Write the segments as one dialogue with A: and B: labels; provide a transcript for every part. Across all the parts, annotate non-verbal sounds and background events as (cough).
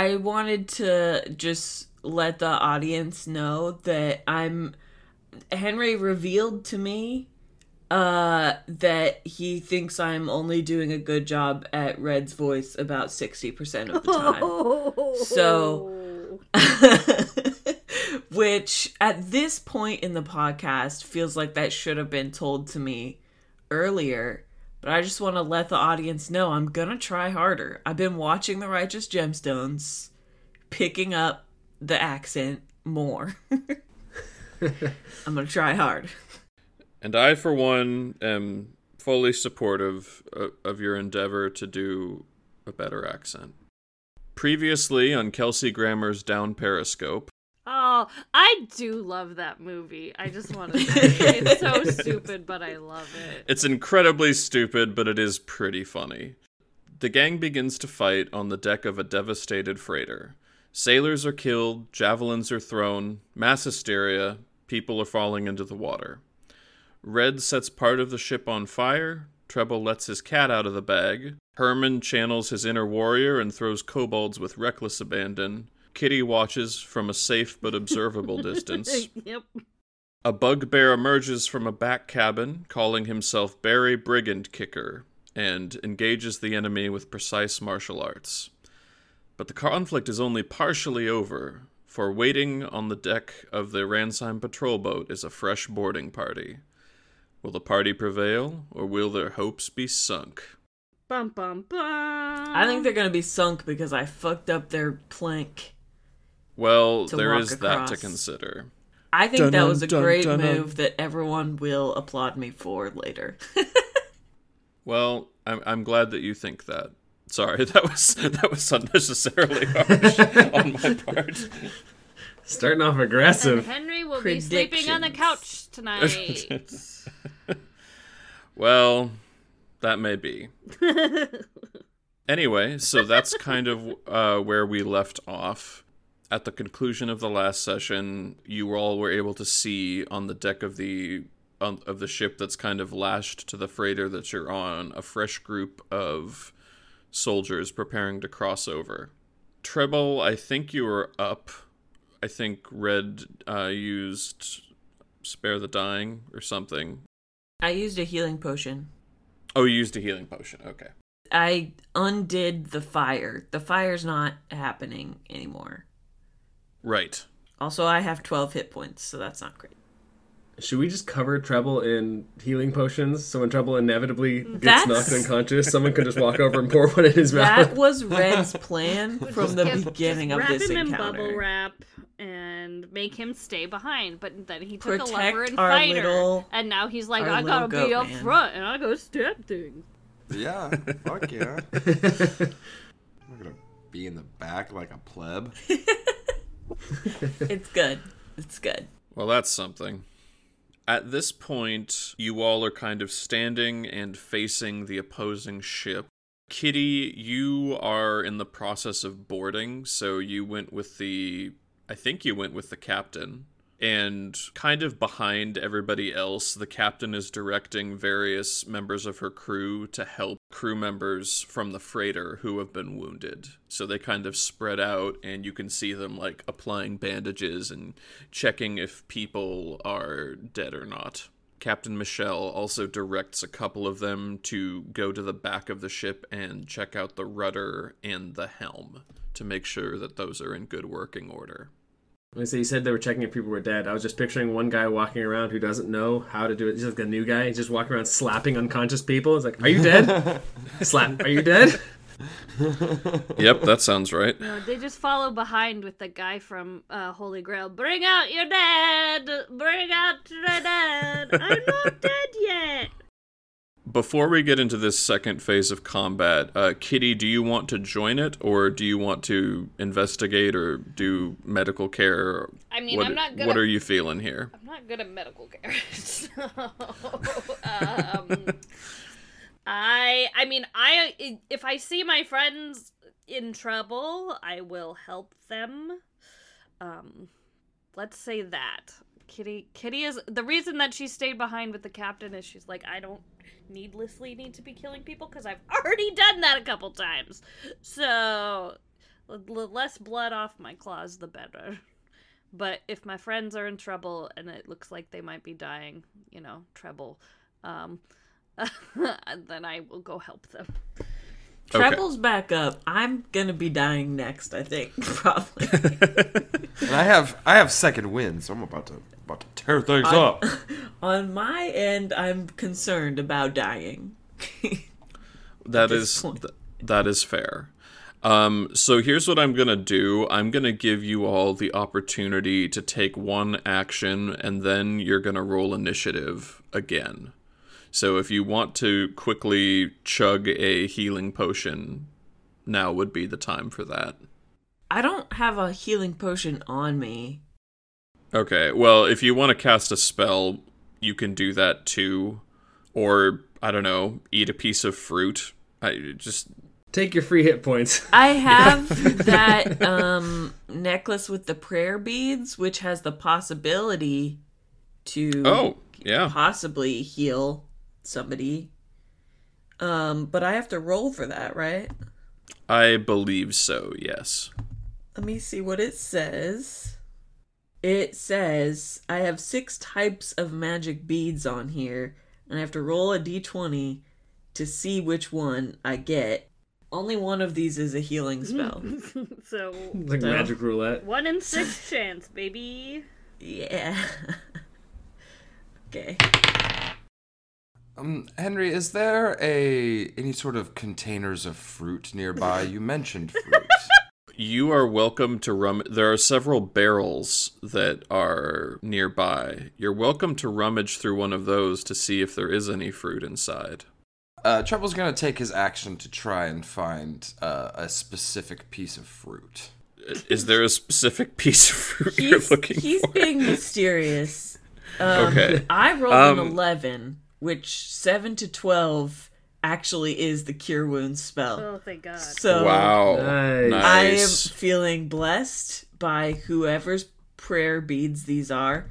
A: I wanted to just let the audience know that I'm Henry revealed to me uh that he thinks I'm only doing a good job at Red's voice about 60% of the time. So (laughs) which at this point in the podcast feels like that should have been told to me earlier. But I just want to let the audience know I'm going to try harder. I've been watching The Righteous Gemstones, picking up the accent more. (laughs) I'm going to try hard.
B: And I, for one, am fully supportive of, your endeavor to do a better accent. Previously on Kelsey Grammer's Down Periscope,
C: Oh, I do love that movie. I just want to say it's so (laughs) stupid, but I love it.
B: It's incredibly stupid, but it is pretty funny. The gang begins to fight on the deck of a devastated freighter. Sailors are killed, javelins are thrown, mass hysteria, people are falling into the water. Red sets part of the ship on fire, Treble lets his cat out of the bag, Herman channels his inner warrior and throws kobolds with reckless abandon. Kitty watches from a safe but observable (laughs) distance.
C: yep.
B: A bugbear emerges from a back cabin, calling himself Barry Brigand Kicker, and engages the enemy with precise martial arts. But the conflict is only partially over, for waiting on the deck of the Ransheim patrol boat is a fresh boarding party. Will the party prevail, or will their hopes be sunk?
C: Bum bum bum.
A: I think they're going to be sunk because I fucked up their plank.
B: Well,
A: there is
B: there
A: walk
B: is that to consider.
A: I think that
B: Dun-dun,
A: was a
B: dun,
A: great
B: dun-dun.
A: move that everyone will applaud me for later. (laughs)
B: Well, I'm I'm glad that you think that. Sorry, (laughs) that was that was unnecessarily harsh (laughs) on my part.
D: Starting off
C: And
D: aggressive.
C: Henry will be sleeping on the couch tonight.
B: Well, that may be. anyway, so that's kind of uh, where we left off. At the conclusion of the last session, you all were able to see on the deck of the on, of the ship that's kind of lashed to the freighter that you're on a fresh group of soldiers preparing to cross over. Treble, I think you were up. I think Red uh, used spare the dying or something.
A: I used a healing potion.
B: Oh, you used a healing potion. Okay.
A: I undid the fire. The fire's not happening anymore.
B: Right.
A: Also, I have 12 hit points, so that's not great.
D: Should we just cover Treble in healing potions so when Treble inevitably gets mm,
A: That's-
D: knocked unconscious, someone can just walk over and pour one in his mouth.
A: That
D: mouth?
A: was Red's plan from the
C: Just-
A: beginning
C: just
A: of
C: wrap
A: this
C: him in
A: encounter.
C: bubble wrap and make him stay behind. But then he took
A: Protect
C: a lever and
A: our
C: fighter,
A: little-
C: and now he's like,
A: our
C: I gotta
A: little
C: be up
A: man."
C: front and I gotta stab things.
E: Yeah, fuck yeah. (laughs) I'm not gonna be in the back like a pleb. (laughs) (laughs)
A: It's good. It's good.
B: Well, that's something. At this point, you all are kind of standing and facing the opposing ship. Kitty, you are in the process of boarding, so you went with the. I think you went with the captain. And kind of behind everybody else, the captain is directing various members of her crew to help crew members from the freighter who have been wounded. So they kind of spread out, and you can see them like applying bandages and checking if people are dead or not. Captain Michelle also directs a couple of them to go to the back of the ship and check out the rudder and the helm to make sure that those are in good working order.
D: When say you said they were checking if people were dead, I was just picturing one guy walking around who doesn't know how to do it. He's like a new guy. He's just walking around slapping unconscious people. It's like, are you dead? (laughs) Slap. Are you dead? (laughs)
B: Yep, that sounds right.
C: No, they just follow behind with the guy from uh, Holy Grail. Bring out your dead! Bring out your dead! I'm not dead yet!
B: Before we get into this second phase of combat, uh, Kitty, do you want to join it, or do you want to investigate or do medical care?
C: I mean,
B: what,
C: I'm not good
B: What
C: gonna-
B: are you feeling here?
C: I'm not good at medical care. (laughs) So, um, I I mean, I if I see my friends in trouble, I will help them. Um, let's say that. Kitty Kitty is the reason that she stayed behind with the captain is she's like I don't needlessly need to be killing people cuz I've (laughs) already done that a couple times. So The l- less blood off my claws, the better. (laughs) But if my friends are in trouble and it looks like they might be dying, you know, treble, um, (laughs) then I will go help them.
A: Treble's back up. I'm gonna be dying next. I think probably.
E: And I have I have second wind, so I'm about to about to tear things
A: I-
E: up. (laughs)
A: On my end, I'm concerned about dying. (laughs)
B: That is th- that is fair. Um, so here's what I'm gonna do. I'm gonna give you all the opportunity to take one action, and then you're gonna roll initiative again. So if you want to quickly chug a healing potion, now would be the time for that.
A: I don't have a healing potion on me.
B: Okay. Well, if you want to cast a spell, you can do that too, or I don't know, eat a piece of fruit. I just
D: Take your free hit points. (laughs)
A: I have (laughs) that um, necklace with the prayer beads, which has the possibility to
B: oh yeah.
A: possibly heal somebody. Um, but I have to roll for that, right?
B: I believe so. Yes.
A: Let me see what it says. It says I have six types of magic beads on here, and I have to roll a d20 to see which one I get. Only one of these is a healing spell. (laughs)
C: so
D: like
A: So-
D: magic roulette.
C: one in six chance, baby.
A: yeah. (laughs) okay.
E: Um, Henry, is there a any sort of containers of fruit nearby? You mentioned fruit. (laughs)
B: You are welcome to rum. There are several barrels that are nearby. You're welcome to rummage through one of those to see if there is any fruit inside.
E: Uh, Treble's gonna take his action to try and find uh, a specific piece of fruit.
B: Is there a specific piece of fruit you're
A: He's,
B: looking
A: he's
B: for?
A: being mysterious. (laughs) Um,
B: Okay.
A: I rolled an
B: Um,
A: 11, which 7 to 12 actually is the cure wounds spell.
C: Oh, thank God.
A: So
B: wow.
D: Nice.
A: I am feeling blessed by whoever's prayer beads these are,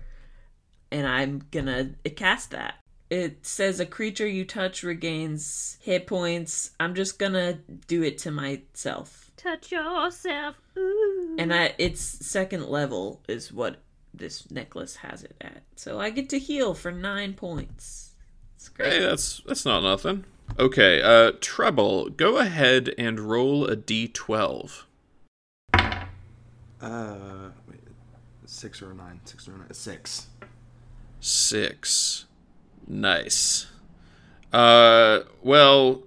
A: and I'm gonna cast that. It says a creature you touch regains hit points. I'm just gonna do it to myself,
C: Touch yourself. Ooh.
A: and I, its second level is what this necklace has it at. So I get to heal for nine points. It's great.
B: Hey, that's that's not nothing. Okay, uh, treble. Go ahead and roll a d12.
E: Uh, wait, six or a nine? Six or a nine? Six.
B: Six. Nice. Uh, well.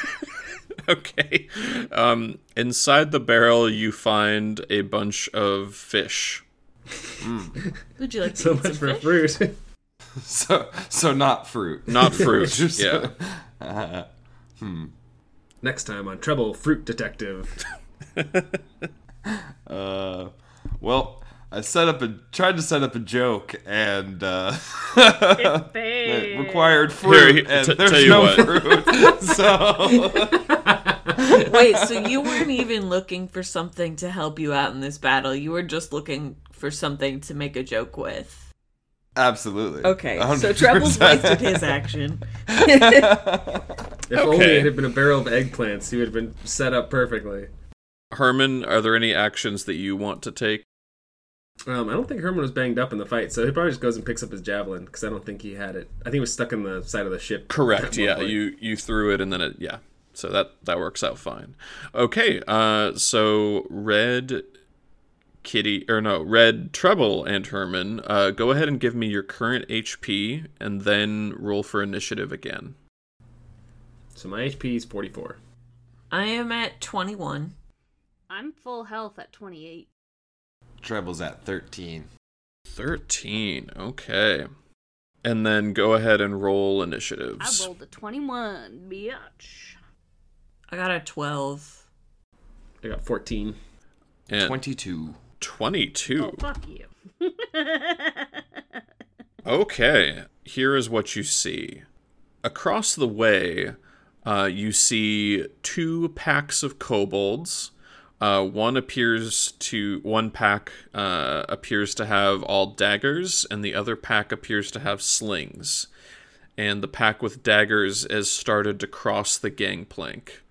B: (laughs) okay. Um, inside the barrel, you find a bunch of fish.
A: Would you like to
D: So
A: eat
D: much
A: some
D: for
A: fish?
D: fruit. (laughs)
E: So, so not fruit.
B: Not (laughs) fruit.
E: Just-
B: yeah.
E: Uh,
D: Next time on Treble Fruit Detective. (laughs)
E: uh, well, I set up a tried to set up a joke and uh,
C: It (laughs)
E: it required fruit,
B: Here,
E: and
B: t-
E: there's
B: tell you
E: no
B: what.
E: fruit. (laughs) so
A: Wait, so you weren't even looking for something to help you out in this battle. You were just looking for something to make a joke with.
E: Absolutely.
A: Okay, so
E: 100%.
A: Treble's wasted his action.
D: If only it had been a barrel of eggplants, he would have been set up perfectly.
B: Herman, are there any actions that you want to take?
D: Um, I don't think Herman was banged up in the fight, so he probably just goes and picks up his javelin because I don't think he had it. I think it was stuck in the side of the ship.
B: Correct. Yeah,
D: point.
B: you you threw it and then it yeah. So that that works out fine. Okay. Uh so red kitty or no, red treble and Herman, uh go ahead and give me your current HP and then roll for initiative again.
D: So my HP is 44.
A: I am at 21.
C: I'm full health at 28.
E: Treble's at thirteen.
B: 13. Okay. And then go ahead and roll initiatives.
C: I rolled a 21, bitch.
A: I got a 12.
D: I got 14.
B: And
E: Twenty-two.
B: 22.
C: Oh, fuck you. (laughs)
B: Okay, here is what you see. Across the way, uh, you see two packs of kobolds. Uh, one appears to one pack uh, appears to have all daggers, and the other pack appears to have slings. And the pack with daggers has started to cross the gangplank,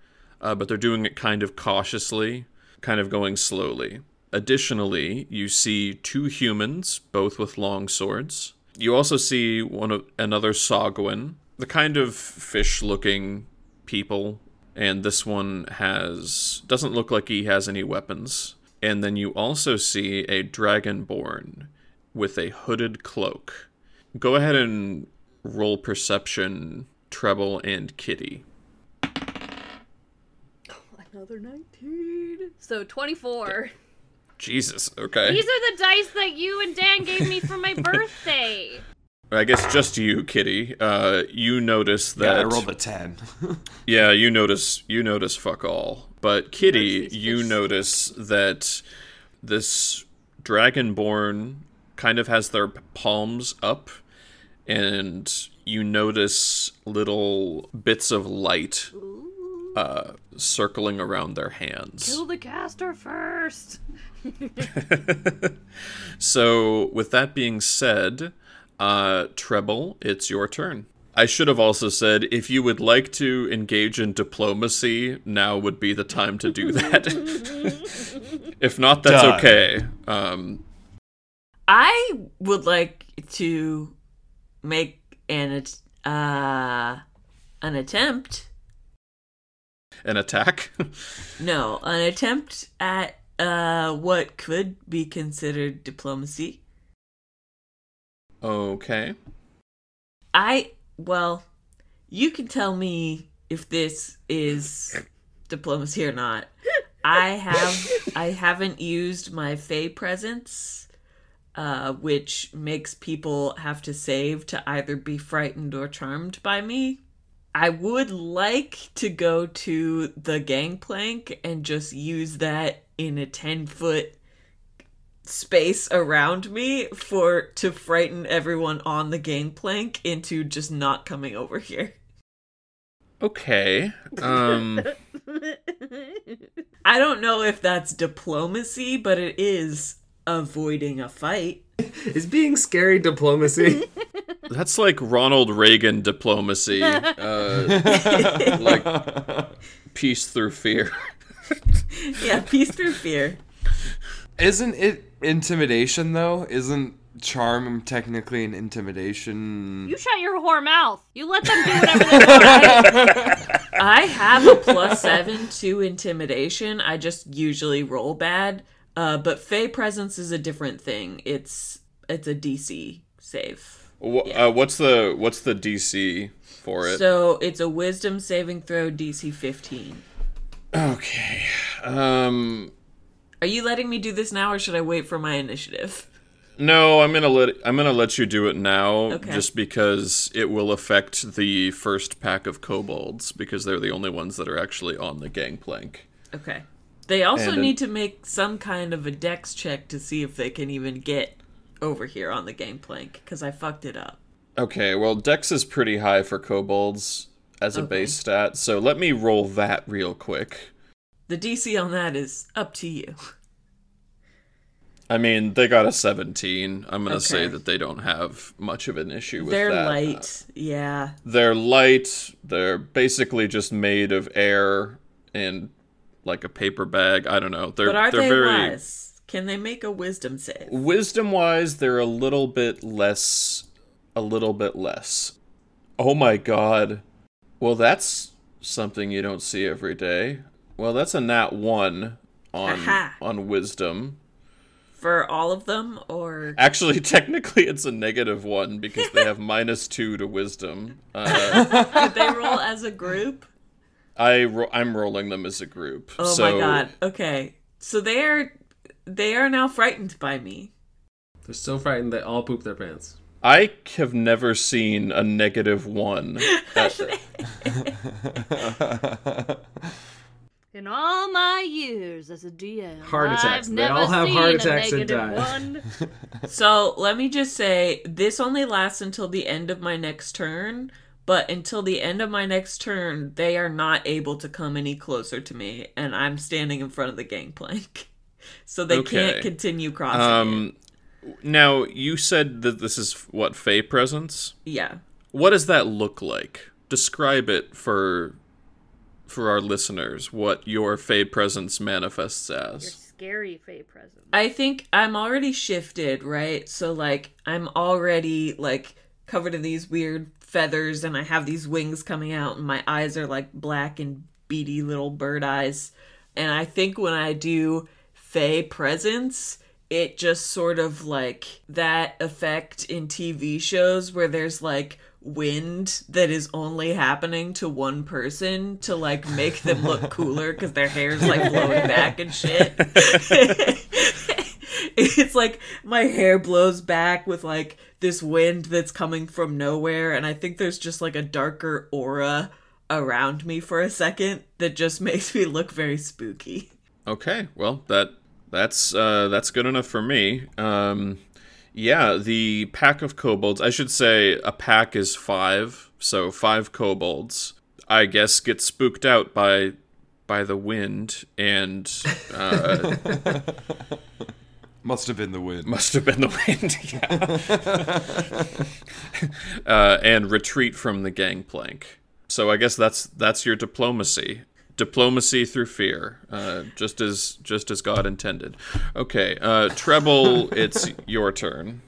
B: uh, but they're doing it kind of cautiously. kind of going slowly. Additionally, you see two humans, both with long swords. You also see one of another Sahuagin, the kind of fish-looking people, and this one has doesn't look like he has any weapons. And then you also see a dragonborn with a hooded cloak. Go ahead and roll perception, treble, and kitty.
C: Another 19. So 24.
B: Jesus. Okay.
C: These are the dice that you and Dan gave me for my (laughs) birthday.
B: I guess just you, Kitty. Uh, you notice that.
E: Yeah, I rolled a ten. (laughs)
B: Yeah, you notice. You notice fuck all. But Kitty, you notice that this dragonborn kind of has their palms up, and you notice little bits of light uh, circling around their hands.
C: Kill the caster first. (laughs)
B: So, with that being said, uh, Treble, it's your turn. I should have also said if you would like to engage in diplomacy, now would be the time to do that. (laughs) if not, that's
E: Done.
B: okay. Um,
A: I would like to make an uh an attempt.
B: an attack. (laughs)
A: No, an attempt at uh what could be considered diplomacy.
B: okay.
A: I well, you can tell me if this is diplomacy or not. I have I haven't used my Fey presence, uh, which makes people have to save to either be frightened or charmed by me. I would like to go to the gangplank and just use that in a ten foot space around me for to frighten everyone on the gangplank into just not coming over here.
B: Okay. Um, (laughs)
A: I don't know if that's diplomacy, but it is avoiding a fight. (laughs)
D: Is being scary diplomacy? (laughs)
B: that's like Ronald Reagan diplomacy. Uh, like peace through fear. (laughs)
A: Yeah, peace through fear.
E: Isn't it intimidation though? Isn't charm technically an intimidation?
C: You shut your whore mouth. You let them do whatever they want. (laughs)
A: I have a plus seven to intimidation. I just usually roll bad. Uh, but Fey presence is a different thing. It's it's a DC save.
B: Wh- uh, what's the what's the DC for it?
A: So it's a wisdom saving throw DC 15.
B: Okay. Um,
A: Are you letting me do this now or should I wait for my initiative?
B: No, I'm gonna let I'm gonna let you do it now,
A: Okay.
B: just because it will affect the first pack of kobolds because they're the only ones that are actually on the gangplank.
A: Okay. They also
B: And an-
A: need to make some kind of a dex check to see if they can even get over here on the gangplank because I fucked it up.
B: Okay, well, Dex is pretty high for kobolds as a base stat, so let me roll that real quick.
A: The DC on that is up to you.
B: I mean, they got a 17. I'm gonna say that they don't have much of an issue with that.
A: They're
B: that.
A: light. Yeah.
B: They're light. They're basically just made of air and like a paper bag. I don't know. They're
A: But are
B: they're
A: they
B: very
A: wise? Can they make a wisdom save?
B: wisdom wise they're a little bit less a little bit less oh my god well that's something you don't see every day well that's a nat 1 on
A: Aha.
B: on wisdom
A: For all of them or
B: actually (laughs) technically it's a negative 1 because they have (laughs) minus 2 to wisdom uh,
A: did they roll as a group?
B: I ro- I'm rolling them as a group
A: Oh
B: so
A: my god. Okay. So they are they are now frightened by me.
D: They're so frightened they all poop their pants.
B: I have never seen a negative 1 at- (laughs)
C: In all my years as a DM,
D: Heart attacks.
C: I've
D: They
C: never
D: all have
C: seen
D: heart
C: a
D: attacks and
C: negative
D: die.
C: one. (laughs)
A: So let me just say this only lasts until the end of my next turn, but until the end of my next turn, they are not able to come any closer to me, and I'm standing in front of the gangplank. (laughs) So they
B: Okay.
A: can't continue crossing.
B: Um, it. Now you said that this is what Fey presence
A: Yeah.
B: What does that look like? Describe it for for our listeners what your Fey presence manifests as.
C: Your
B: as.
C: scary Fey presence.
A: I think I'm already shifted, right? So like I'm already like covered in these weird feathers and I have these wings coming out and my eyes are like black and beady little bird eyes. And I think when I do Fey presence, it just sort of like that effect in TV shows where there's like wind that is only happening to one person to like make them look (laughs) cooler because their hair's like blowing back and shit. (laughs) it's like my hair blows back with like this wind that's coming from nowhere and I think there's just like a darker aura around me for a second that just (laughs) makes me look very spooky.
B: Okay, well that that's uh, that's good enough for me. Um, yeah, the pack of kobolds. I should say a pack is five, so five kobolds. I guess get spooked out by by the wind and uh, (laughs)
E: Must have been the wind.
B: must have been the wind. (laughs) yeah, (laughs) uh, and retreat from the gangplank. So I guess that's that's your diplomacy. Diplomacy through fear, uh, just as just as God intended. Okay, uh, treble, it's your turn.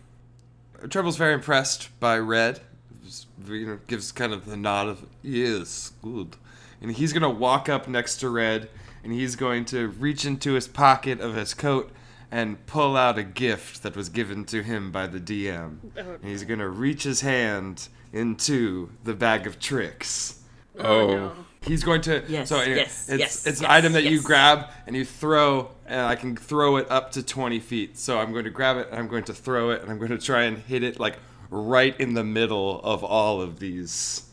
E: Treble's very impressed by Red. Just, You know, gives kind of the nod of yes, good, and he's gonna walk up next to Red, and he's going to reach into his pocket of his coat and pull out a gift that was given to him by the DM. And he's gonna reach his hand into the bag of tricks.
B: Oh,
C: no.
E: He's going to.
A: Yes,
E: so anyway,
A: yes,
E: it's
A: yes,
E: it's an
A: yes,
E: item that you
A: yes.
E: grab and you throw, and I can throw it up to twenty feet. So I'm going to grab it and I'm going to throw it and I'm going to try and hit it like right in the middle of all of these,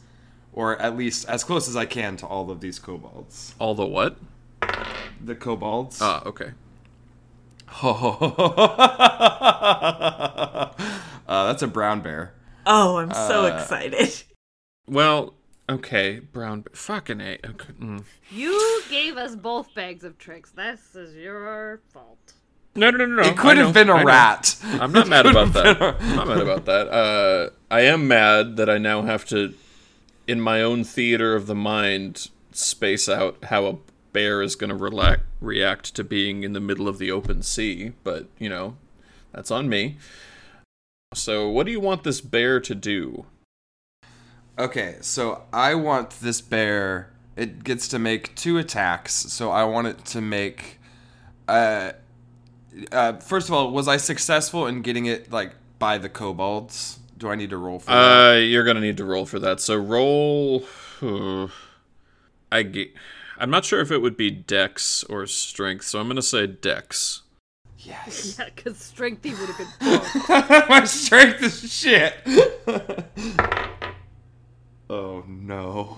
E: or at least as close as I can to all of these kobolds.
B: all the what?
E: The kobolds.
B: Ah, okay. (laughs)
E: uh, that's a brown bear.
A: Oh, I'm so
E: Uh,
A: excited.
B: Well, okay, brown. Fucking a. Okay, mm.
C: You gave us both bags of tricks. This is your fault.
B: No, no, no, no.
E: it could
B: I
E: have
B: know,
E: been a
B: I know.
E: rat.
B: I'm not mad about that. I'm not mad about that. Uh, I am mad that I now have to, in my own theater of the mind, space out how a bear is going to relac- react to being in the middle of the open sea. But you know, that's on me. So, what do you want this bear to do?
E: Okay, so I want this bear. It gets to make two attacks, so I want it to make. Uh, uh, first of all, was I successful in getting it like by the kobolds? Do I need to roll for that?
B: Uh, you're gonna need to roll for that. So roll. (sighs) I ge- I'm not sure if it would be Dex or Strength, so I'm gonna say Dex.
E: Yes. (laughs)
C: Yeah, because Strength would have been. (laughs)
E: My strength is shit. (laughs) oh no.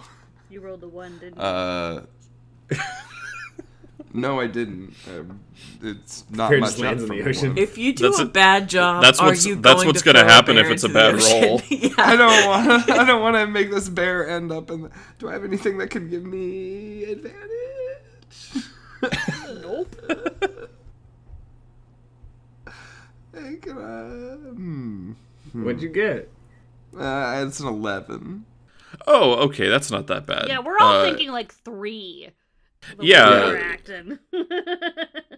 C: You rolled a one, didn't you?
E: Uh. (laughs) no, I didn't. Um, it's not
D: Bear
E: much
D: just lands
E: up
D: in the ocean.
A: If you do
B: That's
A: a
B: a-
A: bad job,
B: that's
A: are
B: what's-
A: you
B: that's
A: going
B: what's
A: to
B: gonna
A: throw a
B: happen if
A: bear
B: it's a
A: into the
B: bad
A: ocean?
B: roll. (laughs) (laughs)
A: yeah.
E: I don't want to. I don't want to make this bear end up in. The, do I have anything that can give me advantage?
C: nope.
E: Hey, can I? Hmm.
D: What'd you get?
E: Uh, it's an eleven.
B: Oh, okay, that's not that bad.
C: Yeah, we're all
B: Uh,
C: thinking like three.
B: Yeah.
C: way we're acting. (laughs)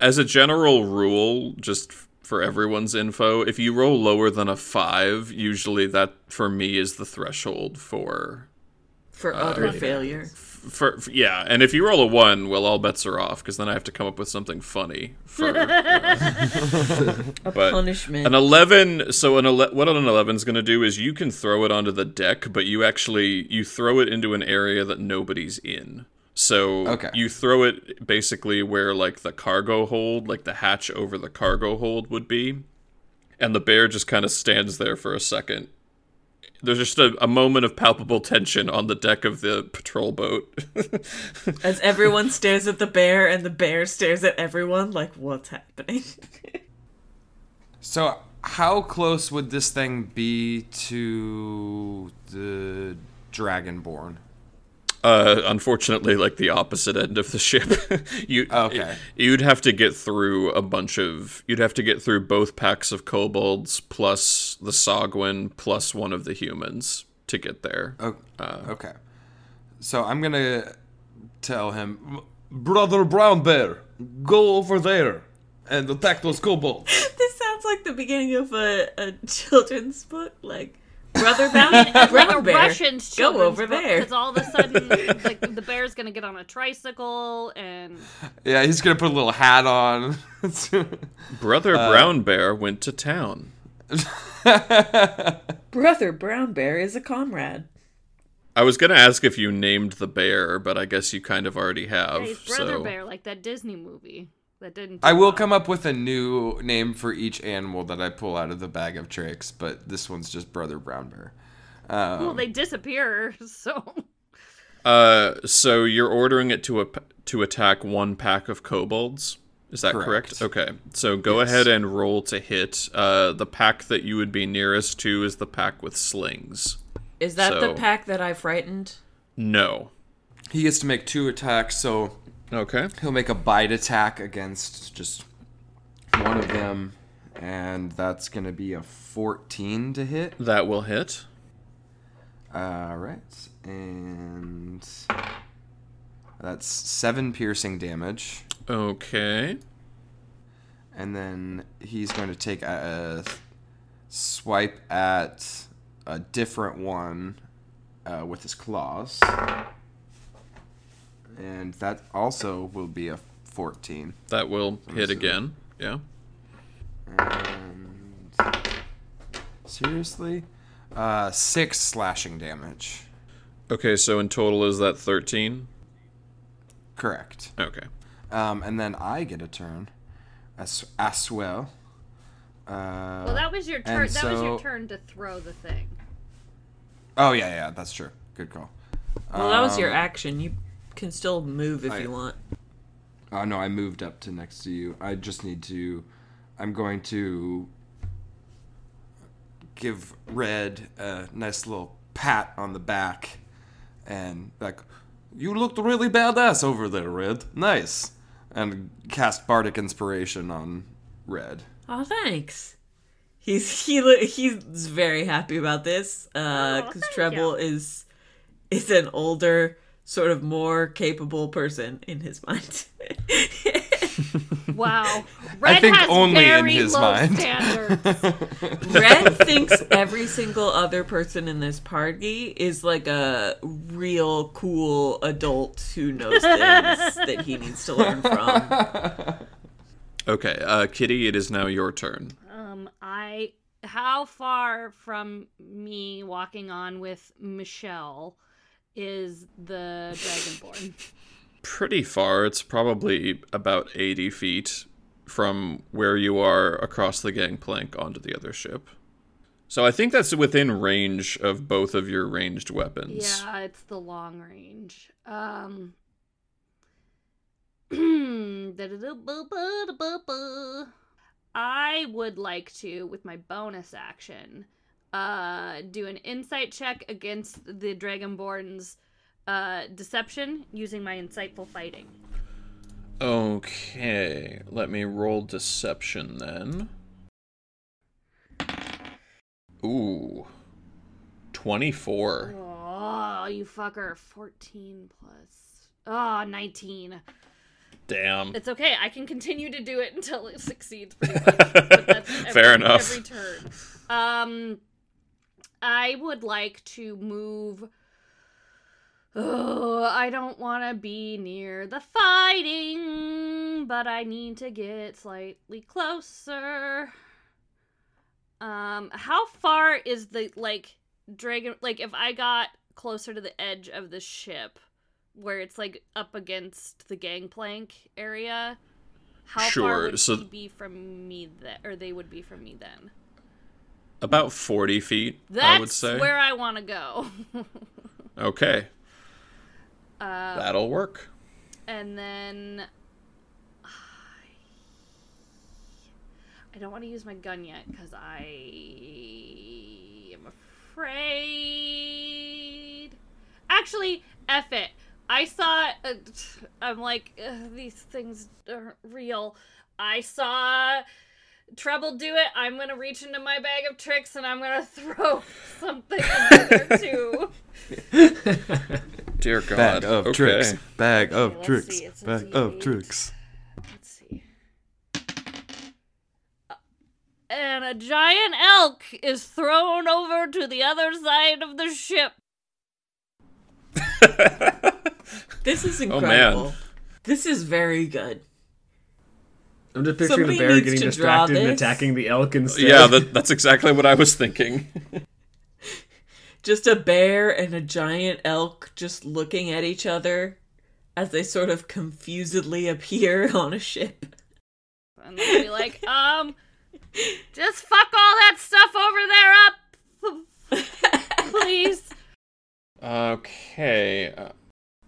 B: As a general rule, just f- for everyone's info, if you roll lower than a five, usually that for me is the threshold for
A: For utter failure.
B: For, for yeah. And if you roll a one, well, all bets are off because then I have to come up with something funny for. (laughs)
A: A
B: but
A: punishment.
B: An eleven. So an ele- what an eleven is going to do is you can throw it onto the deck, but you actually you throw it into an area that nobody's in. So
E: Okay.
B: you throw it basically where like the cargo hold, like the hatch over the cargo hold would be, and the bear just kind of stands there for a second. There's just a, a moment of palpable tension on the deck of the patrol boat. (laughs)
A: As everyone stares at the bear and the bear stares at everyone, like, what's happening?
E: So, how close would this thing be to the Dragonborn?
B: Uh, unfortunately, like the opposite end of the ship. (laughs) you
E: Okay.
B: You'd have to get through a bunch of. You'd have to get through both packs of kobolds plus the Sahuagin plus one of the humans to get there.
E: Oh, okay. so I'm gonna tell him, brother Brown Bear, go over there and attack those kobolds. (laughs)
A: This sounds like the beginning of a, a children's book, like Brother Brown,
C: like
A: Brown
C: a
A: Bear.
C: Russian
A: Go over there.
C: because all of a sudden, (laughs) like the bear's gonna get on a tricycle and
E: Yeah, he's gonna put a little hat on. (laughs)
B: Brother uh, Brown Bear went to town. (laughs)
A: Brother Brown Bear is a comrade.
B: I was gonna ask if you named the bear, but I guess you kind of already have.
C: hey, brother
B: so
C: bear, like that Disney movie that didn't.
E: I will
C: well.
E: come up with a new name for each animal that I pull out of the bag of tricks, but this one's just Brother Brown Bear. Um,
C: Well, they disappear, (laughs) so
B: Uh, so you're ordering it to a to attack one pack of kobolds. Is that correct?
E: Correct.
B: Okay. So go
E: Yes.
B: ahead and roll to hit. Uh, the pack that you would be nearest to is the pack with slings.
A: Is that the pack that I frightened?
B: No.
E: he gets to make two attacks, so
B: Okay.
E: he'll make a bite attack against just one of them, and that's gonna be a 14 to hit.
B: That will hit.
E: All right, and that's seven piercing damage,
B: Okay.
E: and then he's going to take a, a swipe at a different one uh, with his claws, and that also will be a 14.
B: That will hit
E: see.
B: again. Yeah.
E: And seriously, uh, six slashing damage.
B: Okay, so in total is that 13?
E: Correct.
B: Okay.
E: Um, and then I get a turn as, as well. Uh,
C: well, that was your turn.
E: and
C: That was your turn to throw the thing.
E: oh yeah, yeah, that's true. Good call.
A: Well, that was your
E: Um,
A: action. You can still move if
E: I-
A: you want.
E: Oh no, I moved up to next to you. I just need to. I'm going to give Red a nice little pat on the back, and like, you looked really badass over there, Red. Nice, and cast bardic inspiration on Red.
A: Oh, thanks. He's he he's very happy about this uh,
C: Oh,
A: because
C: thank
A: Treble
C: you.
A: is is an older, sort of more capable person in his mind.
C: Wow, (laughs) Red
E: think
C: has
E: only in his
C: low
E: mind.
C: standards. (laughs)
A: Red thinks every single other person in this party is like a real cool adult who knows things (laughs) that he needs to learn from.
B: Okay, uh, Kitty, it is now your turn.
C: um, I. How far from me walking on with Michelle is the Dragonborn? (laughs)
B: Pretty far. It's probably about 80 feet from where you are across the gangplank onto the other ship. So I think that's within range of both of your ranged weapons.
C: Yeah, it's the long range. Um. (clears throat) I would like to, with my bonus action, uh, do an insight check against the Dragonborn's uh, deception using my insightful fighting.
B: Okay, let me roll deception then. Ooh. 24.
C: Oh, you fucker. 14 plus. Oh, 19.
B: Damn.
C: It's okay. I can continue to do it (laughs) until it succeeds. Pretty much. But that's (laughs) every,
B: Fair enough.
C: Every turn. Um, I would like to move. Oh, I don't want to be near the fighting, but I need to get slightly closer. Um, how far is the like dragon? Like, if I got closer to the edge of the ship, where it's like up against the gangplank area, how
B: Sure,
C: far would
B: so-
C: he be from me then, or they would be from me then?
B: About 40 feet,
C: That's
B: I would say.
C: where I want to go. (laughs)
B: Okay,
C: uh,
B: that'll work.
C: and then I don't want to use my gun yet because I am afraid. Actually, F it. I saw. Uh, I'm like these things aren't real. I saw Treble do it. I'm gonna reach into my bag of tricks and I'm gonna (laughs) throw something in there (laughs) too. (laughs)
B: dear God.
E: Bag of
B: okay.
E: tricks. Bag of
C: Okay, let's
E: tricks.
C: see,
E: Bag of
C: D8.
E: tricks.
C: Let's see. Uh, And a giant elk is thrown over to the other side of the ship.
A: This is incredible.
B: Oh,
A: incredible.
B: man.
A: This is very good.
D: I'm just picturing
A: Somebody
D: the bear getting distracted and attacking the elk instead.
B: Yeah, that, that's exactly what I was thinking. (laughs)
A: Just a bear and a giant elk just looking at each other as they sort of confusedly appear (laughs) on a ship.
C: And they'll be like, um, just fuck all that stuff over there up. (laughs) Please.
B: Okay.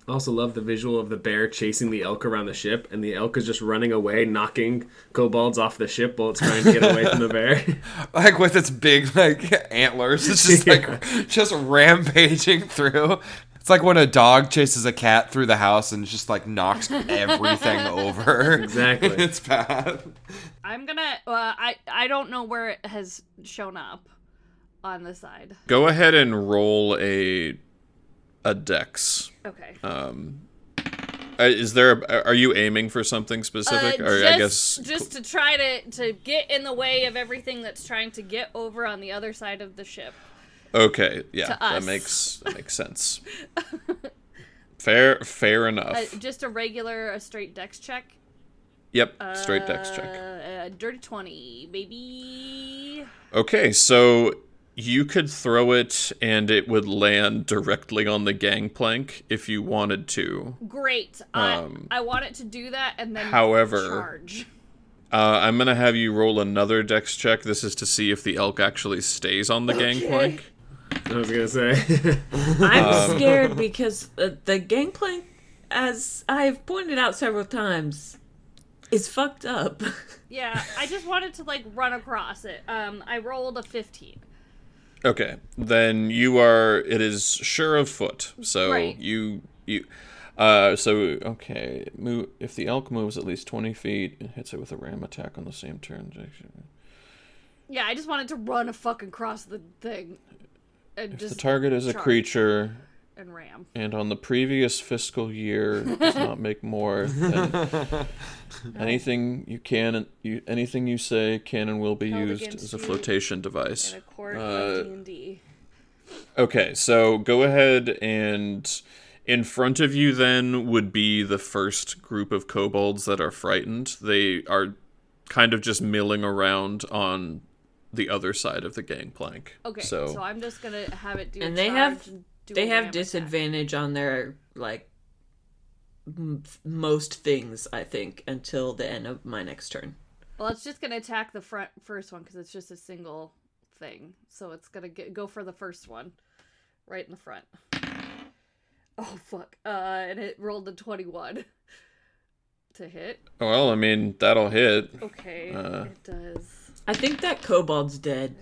D: I also love the visual of the bear chasing the elk around the ship, and the elk is just running away, knocking kobolds off the ship while it's trying to get away from the bear. (laughs)
E: Like with its big like antlers, it's just (laughs) like just rampaging through. It's like when a dog chases a cat through the house and just like knocks everything (laughs) over.
D: Exactly.
E: its bad.
C: I'm gonna, uh, I, I don't know where it has shown up on the side.
B: Go ahead and roll a a dex.
C: Okay.
B: Um, uh, is there? A, are you aiming for something specific?
C: Uh,
B: or
C: just,
B: I guess
C: just to try to to get in the way of everything that's trying to get over on the other side of the ship.
B: okay. Yeah, that makes that makes sense. (laughs) fair, fair enough.
C: Uh, just a regular, a straight dex check.
B: yep, straight dex
C: Uh,
B: check.
C: uh, dirty twenty, baby.
B: Okay, so you could throw it and it would land directly on the gangplank if you wanted to.
C: Great.
B: Um,
C: I I want it to do that and then
B: however-
C: charge.
B: Uh, I'm gonna have you roll another dex check. This is to see if the elk actually stays on the gangplank.
D: I was gonna say. (laughs)
A: I'm
B: Um,
A: scared because uh, the gangplank, as I've pointed out several times, is fucked up. (laughs)
C: Yeah, I just wanted to like run across it. Um, I rolled a fifteen.
B: Okay, then you are. It is sure of foot. So
C: Right.
B: you you. Uh, so okay, move if the elk moves at least twenty feet and hits it with a ram attack on the same turn.
C: Yeah, I just wanted to run a fucking across the thing, and
B: If
C: just
B: the target is a creature
C: and ram.
B: and on the previous fiscal year does not make more (laughs) than anything you can you anything you say can and will be
C: Held
B: used as a flotation device.
C: In a court
B: Uh,
C: D and D.
B: Okay, so go ahead and in front of you then would be the first group of kobolds that are frightened. They are kind of just milling around on the other side of the gangplank.
C: Okay,
B: so,
C: so, I'm just gonna have it do. a
A: And they
C: charge
A: have-
C: and do
A: they have
C: ram attack.
A: disadvantage on their like m- most things, I think, until the end of my next turn.
C: Well, it's just gonna attack the front first one because it's just a single thing. So it's gonna get, go for the first one, right in the front. Oh fuck! Uh, and it rolled a twenty-one (laughs) to hit.
B: well, I mean, that'll hit.
C: Okay,
B: Uh.
C: it does.
A: I think that kobold's dead.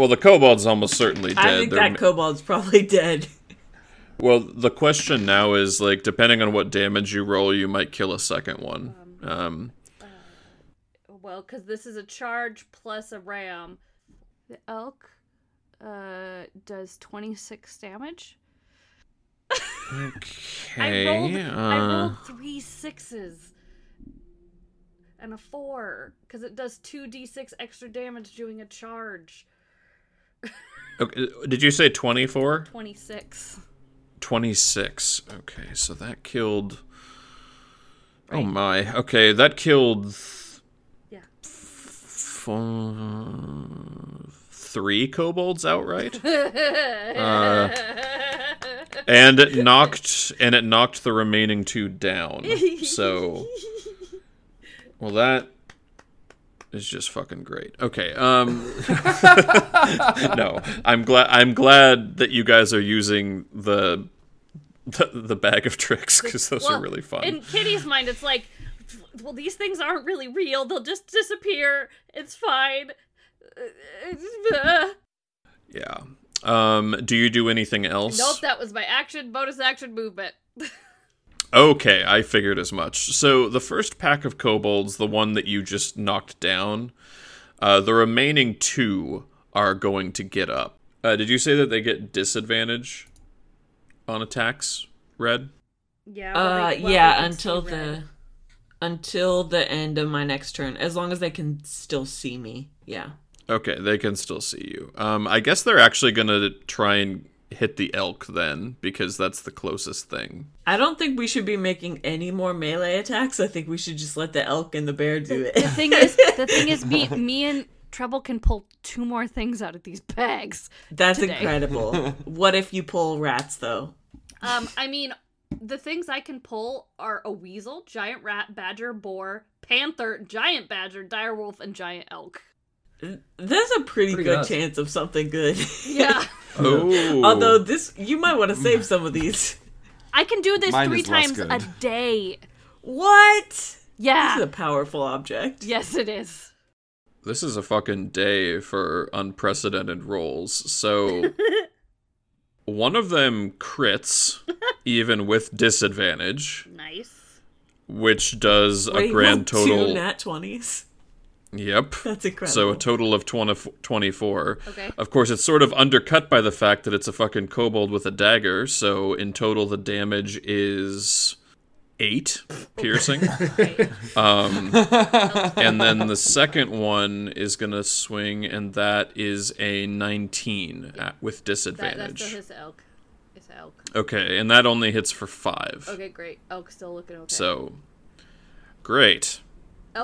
B: Well, the kobold's almost certainly dead.
A: I think
B: They're
A: that kobold's probably dead. (laughs)
B: Well, the question now is like, depending on what damage you roll, you might kill a second one. Um,
C: Well, because this is a charge plus a ram. The elk uh does twenty-six damage.
B: okay. (laughs)
C: I rolled, I
B: uh,
C: rolled three sixes and a four because it does two d6 extra damage doing a charge.
B: Okay. Did you say twenty-four?
C: Twenty-six.
B: 26. Okay, so that killed. Oh my. Okay, that killed.
C: Yeah.
B: F- three kobolds outright. (laughs) Uh, and it knocked and it knocked the remaining two down. So (laughs) well that is just fucking great. Okay. Um (laughs) No. I'm glad I'm glad that you guys are using the the, the bag of tricks cuz those
C: Well,
B: are really fun.
C: In Kitty's mind, it's like, well, these things aren't really real. They'll just disappear. It's fine. (laughs)
B: Yeah. Um do you do anything else?
C: Nope, that was my action, bonus action movement. (laughs)
B: Okay, I figured as much. So the first pack of kobolds, the one that you just knocked down, uh, the remaining two are going to get up. Uh, did you say that they get disadvantage on attacks? Red?
C: Yeah. while
A: Uh,
C: they- while
A: yeah, until the
C: red.
A: until the end of my next turn, as long as they can still see me. Yeah.
B: Okay, they can still see you. Um, I guess they're actually gonna try and hit the elk then, because that's the closest thing.
A: I don't think we should be making any more melee attacks. I think we should just let the elk and the bear do it.
C: The thing is, (laughs) the thing is, me, me and Treble can pull two more things out of these bags.
A: That's
C: today.
A: incredible. (laughs) what if you pull rats though?
C: Um, I mean, the things I can pull are a weasel, giant rat, badger, boar, panther, giant badger, direwolf, and giant elk.
A: There's a pretty,
D: Pretty
A: good
D: good.
A: chance of something good.
C: Yeah, (laughs)
B: Oh,
A: Although this, you might want to mm. save some of these.
C: I can do this
E: Mine
C: three
E: is less
C: times a day.
A: What? This
C: Yeah.
A: is a powerful object.
C: yes, it is.
B: this is a fucking day for unprecedented rolls. So (laughs) one of them crits, (laughs) even with disadvantage,
C: Nice.
B: which does
A: Wait,
B: a grand
A: rolled Two
B: total.
A: nat twenties.
B: Yep.
A: That's incredible.
B: So a total of 20, 24.
C: Okay.
B: Of course, it's sort of undercut by the fact that it's a fucking kobold with a dagger. So in total, the damage is eight piercing. (laughs)
C: Right.
B: Um, and then the second one is gonna swing, and that is a 19 at, with
C: That, that's
B: disadvantage.
C: his elk. It's elk.
B: okay, and that only hits for five.
C: Okay, great. Elk still looking okay.
B: So great.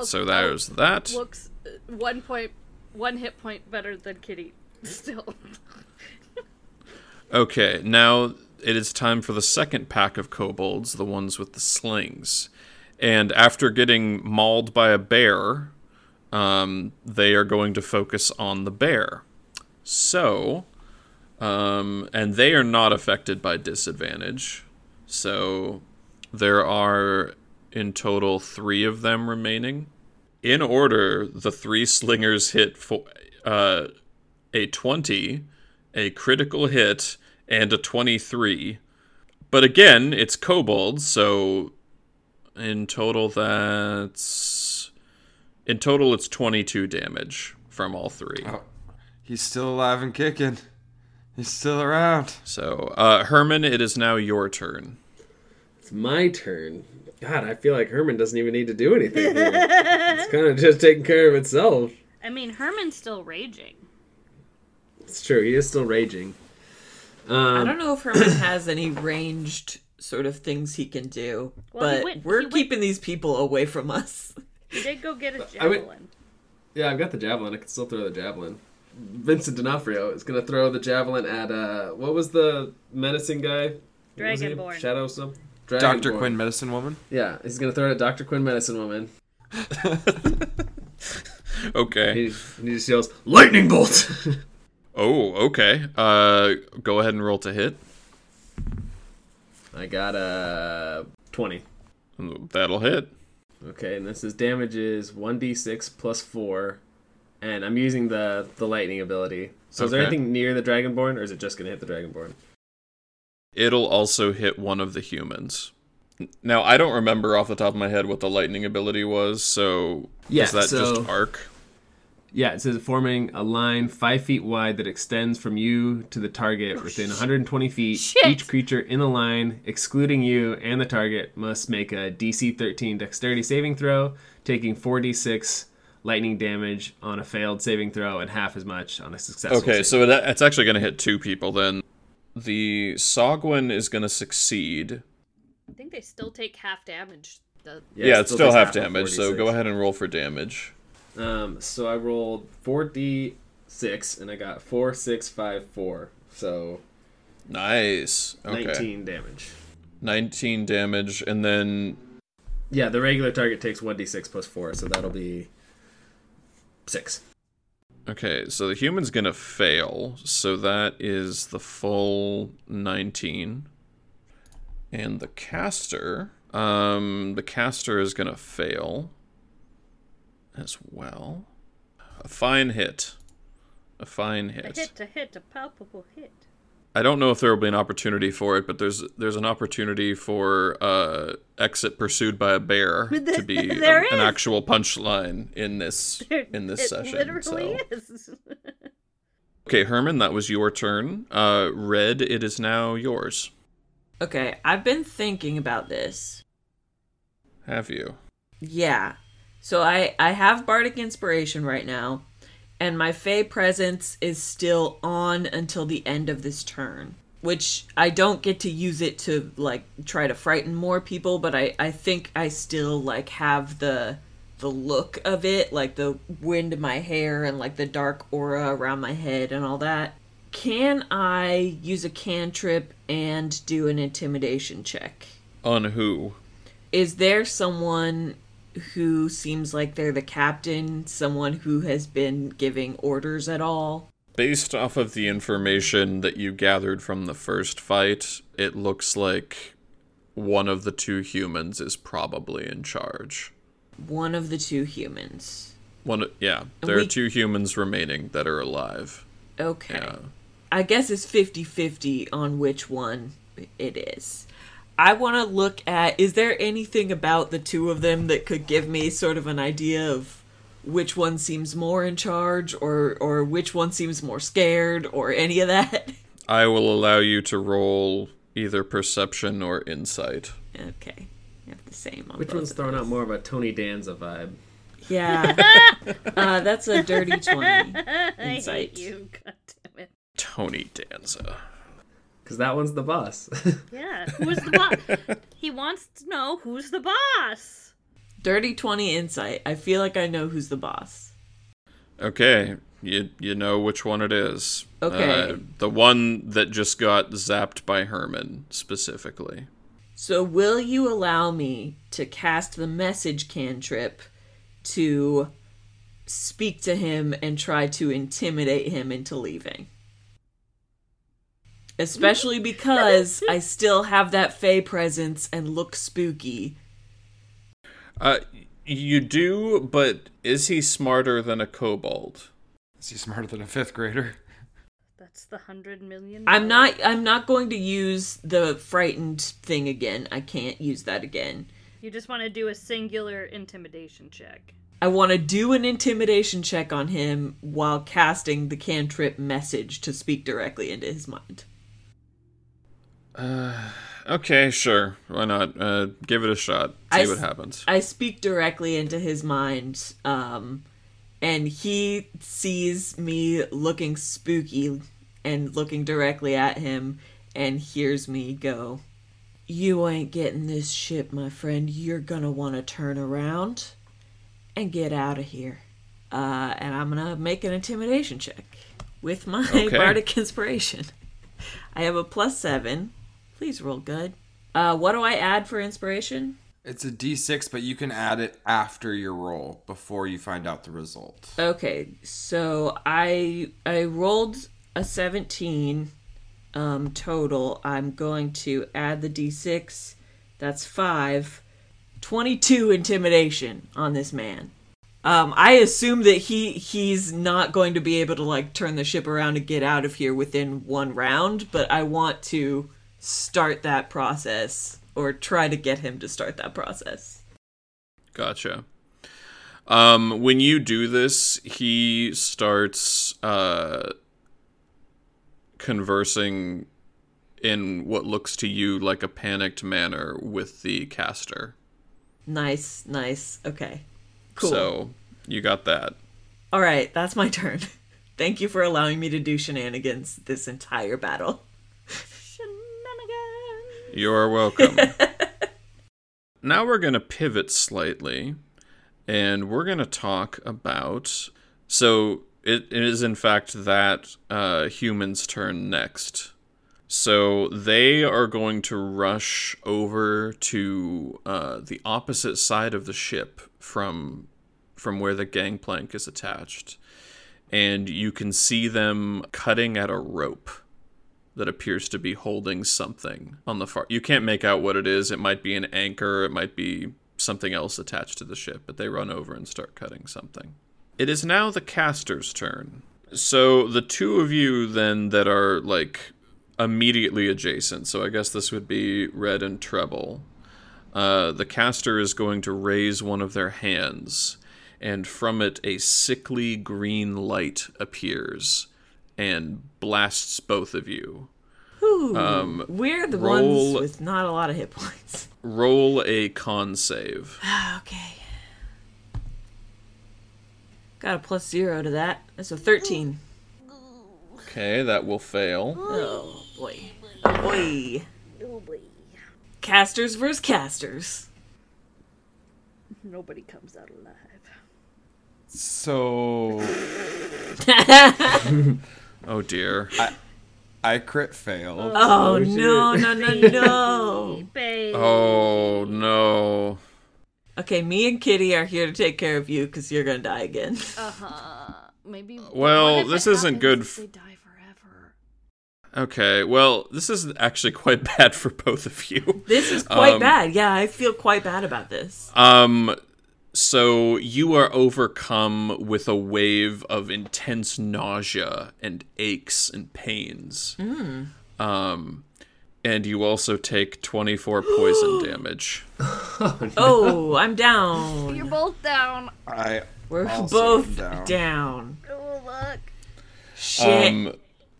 B: So there's that.
C: looks uh, one point, one hit point better than Kitty. (laughs) Still.
B: Okay, now it is time for the second pack of kobolds, the ones with the slings. And after getting mauled by a bear, um, they are going to focus on the bear. So, um, and they are not affected by disadvantage. So, there are in total three of them remaining. In order, the three slingers hit for uh, a 20, a critical hit, and a 23. But again, it's kobolds, so in total that's in total it's 22 damage from all three.
E: Oh, he's still alive and kicking. He's still around.
B: So, uh, Herman, it is now your turn.
D: It's my turn. God, I feel like Herman doesn't even need to do anything. Here. it's kind of just taking care of itself.
C: I mean, Herman's still raging.
D: It's true. He is still raging.
A: I
D: Um,
A: don't know if Herman (coughs) has any ranged sort of things he can do,
C: Well,
A: but
C: went-
A: we're
C: he went-
A: keeping these people away from us.
C: He did go get a
D: I would-
C: javelin.
D: yeah, I've got the javelin. I can still throw the javelin. Vincent D'Onofrio is going to throw the javelin at uh, what was the menacing guy? What was he?
C: Dragonborn.
D: Shadow some.
E: Dr.
D: Dragonborn.
E: Quinn, medicine woman.
D: Yeah, he's going to throw it at Dr. Quinn, medicine woman. (laughs)
B: Okay.
D: He, he just yells, "Lightning bolt!" (laughs)
B: Oh, okay. Uh, go ahead and roll to hit.
D: I got a twenty.
B: That'll hit.
D: Okay, and this is damage is one d six plus four, and I'm using the the lightning ability. So is there anything near the dragonborn, or is it just gonna hit the dragonborn?
B: It'll also hit one of the humans. Now, I don't remember off the top of my head what the lightning ability was, so
D: Yeah,
B: is that
D: so-
B: just arc?
D: Yeah, it says forming a line five feet wide that extends from you to the target oh, within 120 feet.
C: Shit.
D: Each creature in the line, excluding you and the target, must make a DC 13 Dexterity saving throw, taking 4d6 lightning damage on a failed saving throw and half as much on a successful.
B: Okay,
D: saving
B: so that, it's actually going to hit two people then. The Sahuagin is going to succeed.
C: I think they still take half damage. The,
B: Yeah,
D: it
B: it's still
D: takes
B: half
D: of
B: damage, so go ahead and roll for damage.
D: Um, so I rolled 4d6 and I got 4, 6, 5, 4. So
B: Nice. Okay.
D: 19 damage.
B: 19 damage, and then
D: Yeah, the regular target takes 1d6 plus 4, so that'll be 6.
B: Okay, so the human's gonna fail, so that is the full 19. And the caster, um, the caster is gonna fail as well. A fine hit. A fine hit.
C: a
B: hit.
C: hit, a hit, a palpable hit.
B: I don't know if there will be an opportunity for it, but there's there's an opportunity for uh, exit pursued by a bear (laughs) to be (laughs) a- an actual punchline in this in this
C: it
B: session.
C: literally
B: so.
C: is. (laughs)
B: Okay, Herman, that was your turn. Uh, Red, it is now yours.
A: Okay, I've been thinking about this.
B: Have you?
A: Yeah. So I I have bardic inspiration right now, and my fey presence is still on until the end of this turn, which I don't get to use it to like try to frighten more people, but I I think I still like have the the look of it, like the wind in my hair and like the dark aura around my head and all that. Can I use a cantrip and do an intimidation check?
B: On who?
A: is there someone who seems like they're the captain, someone who has been giving orders at all?
B: Based off of the information that you gathered from the first fight, it looks like one of the two humans is probably in charge.
A: One of the two humans.
B: One, yeah, there
A: we-
B: are two humans remaining that are alive.
A: Okay.
B: Yeah.
A: I guess it's 50 50 on which one it is. I want to look at is there anything about the two of them that could give me sort of an idea of which one seems more in charge or or which one seems more scared or any of that?
B: I will allow you to roll either perception or insight.
A: Okay. You have the same on
D: Which
A: both
D: one's
A: of
D: throwing
A: those.
D: out more of a Tony Danza vibe?
A: Yeah. (laughs) uh, that's a dirty 20. (laughs)
C: I
A: Insight.
C: hate you. God damn it.
B: Tony Danza.
D: Because that one's the boss. (laughs)
C: Yeah, who's the boss? he wants to know who's the boss.
A: Dirty 20 insight. I feel like I know who's the boss.
B: Okay, you you know which one it is.
A: Okay.
B: Uh, the one that just got zapped by Herman specifically.
A: So, will you allow me to cast the message cantrip to speak to him and try to intimidate him into leaving? Especially because I still have that Fey presence and look spooky.
B: Uh, you do, but is he smarter than a kobold?
E: Is he smarter than a fifth grader?
C: That's the hundred million.
A: I'm not I'm not going to use the frightened thing again. I can't use that again.
C: You just want to do a singular intimidation check.
A: I want to do an intimidation check on him while casting the cantrip message to speak directly into his mind.
B: Okay, sure. Why not? Uh, give it a shot. See
A: I
B: what happens.
A: I speak directly into his mind, um, and he sees me looking spooky and looking directly at him and hears me go, You ain't getting this ship, my friend. You're gonna want to turn around and get out of here. Uh, and I'm gonna make an intimidation check with my (laughs)
B: Okay.
A: bardic inspiration. I have a plus seven. Please roll good. Uh, what do I add for inspiration?
E: It's a d6, but you can add it after your roll before you find out the result.
A: Okay, so I I rolled a 17 um total. I'm going to add the d6. That's 5. 22 intimidation on this man. Um I assume that he he's not going to be able to like turn the ship around and get out of here within one round, but I want to start that process or try to get him to start that process.
B: Gotcha. Um, when you do this, he starts uh, conversing in what looks to you like a panicked manner with the caster.
A: Nice, nice. Okay. Cool.
B: So you got that.
A: All right, that's my turn. (laughs) Thank you for allowing me to do shenanigans this entire battle.
B: You're welcome. (laughs) now we're going to pivot slightly and we're going to talk about. So it, it is, in fact, that uh, human's turn next. So they are going to rush over to uh, the opposite side of the ship from from where the gangplank is attached, and you can see them cutting at a rope that appears to be holding something on the far. You can't make out what it is. It might be an anchor. It might be something else attached to the ship. But they run over and start cutting something. It is now the caster's turn. So the two of you then that are like immediately adjacent. So I guess this would be red and treble. Uh, the caster is going to raise one of their hands, and from it a sickly green light appears and blasts both of you.
A: Whew.
B: Um,
A: We're the
B: roll-
A: ones with not a lot of hit points. (laughs)
B: Roll a con save.
A: okay. Got a plus zero to that. That's a 13.
B: Okay, that will fail.
A: Oh, boy. Oh, boy.
C: Oh boy.
A: Casters versus casters.
C: Nobody comes out alive.
E: So (laughs)
B: Oh dear.
E: I I crit failed.
A: Oh,
D: shit.
A: no, no, no, no. (laughs)
C: Babe.
B: Oh no.
A: Okay, me and Kitty are here to take care of you because you're gonna die again.
C: Uh-huh. Maybe.
B: Well, this isn't
C: happens
B: good f-
C: They die forever.
B: Okay, well, this is actually quite (laughs) bad for both of you.
A: This is quite
B: Um,
A: bad. Yeah, I feel quite bad about this.
B: Um so you are overcome with a wave of intense nausea and aches and pains. Um and you also take 24 (gasps) poison damage. (laughs)
A: Oh, I'm down.
C: You're both down.
E: I
A: We're
E: also
A: both
E: am
A: down.
E: down.
C: Oh look.
A: Shit.
B: Um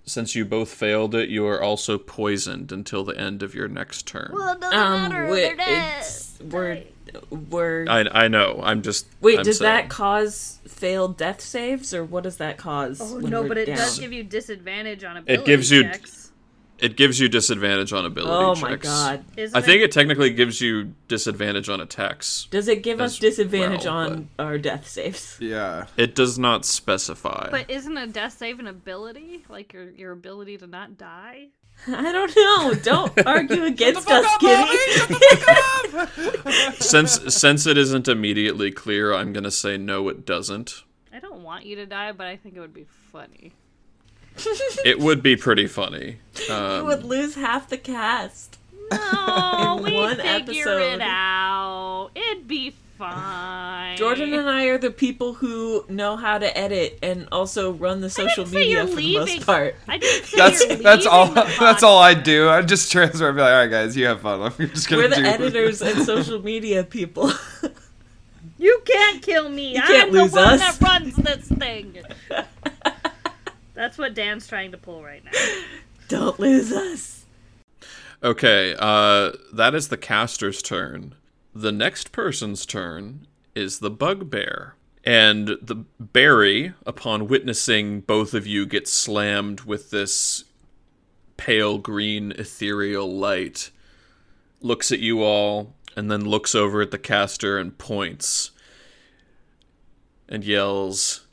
B: since you both failed it, you are also poisoned until the end of your next turn.
C: Well, it doesn't
A: um,
C: matter.
A: we-
C: They're dead.
A: it's, we're we're.
B: I I know. I'm just
A: Wait,
B: I'm
A: does
B: saying.
A: that cause failed death saves, or what does that cause?
C: Oh
A: when
C: no,
A: we're
C: but it
A: down?
C: does give you disadvantage on ability It
B: gives you-
C: checks.
B: It gives you disadvantage on ability
A: Oh
B: checks.
A: my god!
C: Isn't
B: I think it technically gives you disadvantage on attacks.
A: Does it give us disadvantage
B: well,
A: on our death saves?
E: Yeah.
B: It does not specify.
C: But isn't a death save an ability? Like your your ability to not die? (laughs)
A: I don't know. Don't (laughs) argue against us, Kitty. (laughs)
B: since since it isn't immediately clear, I'm gonna say no. It doesn't.
C: I don't want you to die, but I think it would be funny.
B: It would be pretty funny.
A: we
B: Um,
A: would lose half the cast.
C: No, we figure
A: episode.
C: it out. It'd be fine.
A: Jordan and I are the people who know how to edit and also run the social media
C: you're
A: for the most part.
C: I didn't (laughs) say
E: That's
C: you're
E: that's all (laughs) that's all I do. I just transfer and be like, all right guys, you have fun. (laughs) I'm just gonna
A: We're the
E: do
A: editors and social media people.
C: You can't kill me.
A: You can't
C: I'm
A: lose
C: the one
A: us.
C: that runs this thing. That's what Dan's trying to pull right now.
A: Don't lose us.
B: okay, uh, that is the caster's turn. The next person's turn is the bugbear. And the Barry, upon witnessing both of you get slammed with this pale green ethereal light, looks at you all and then looks over at the caster and points and yells,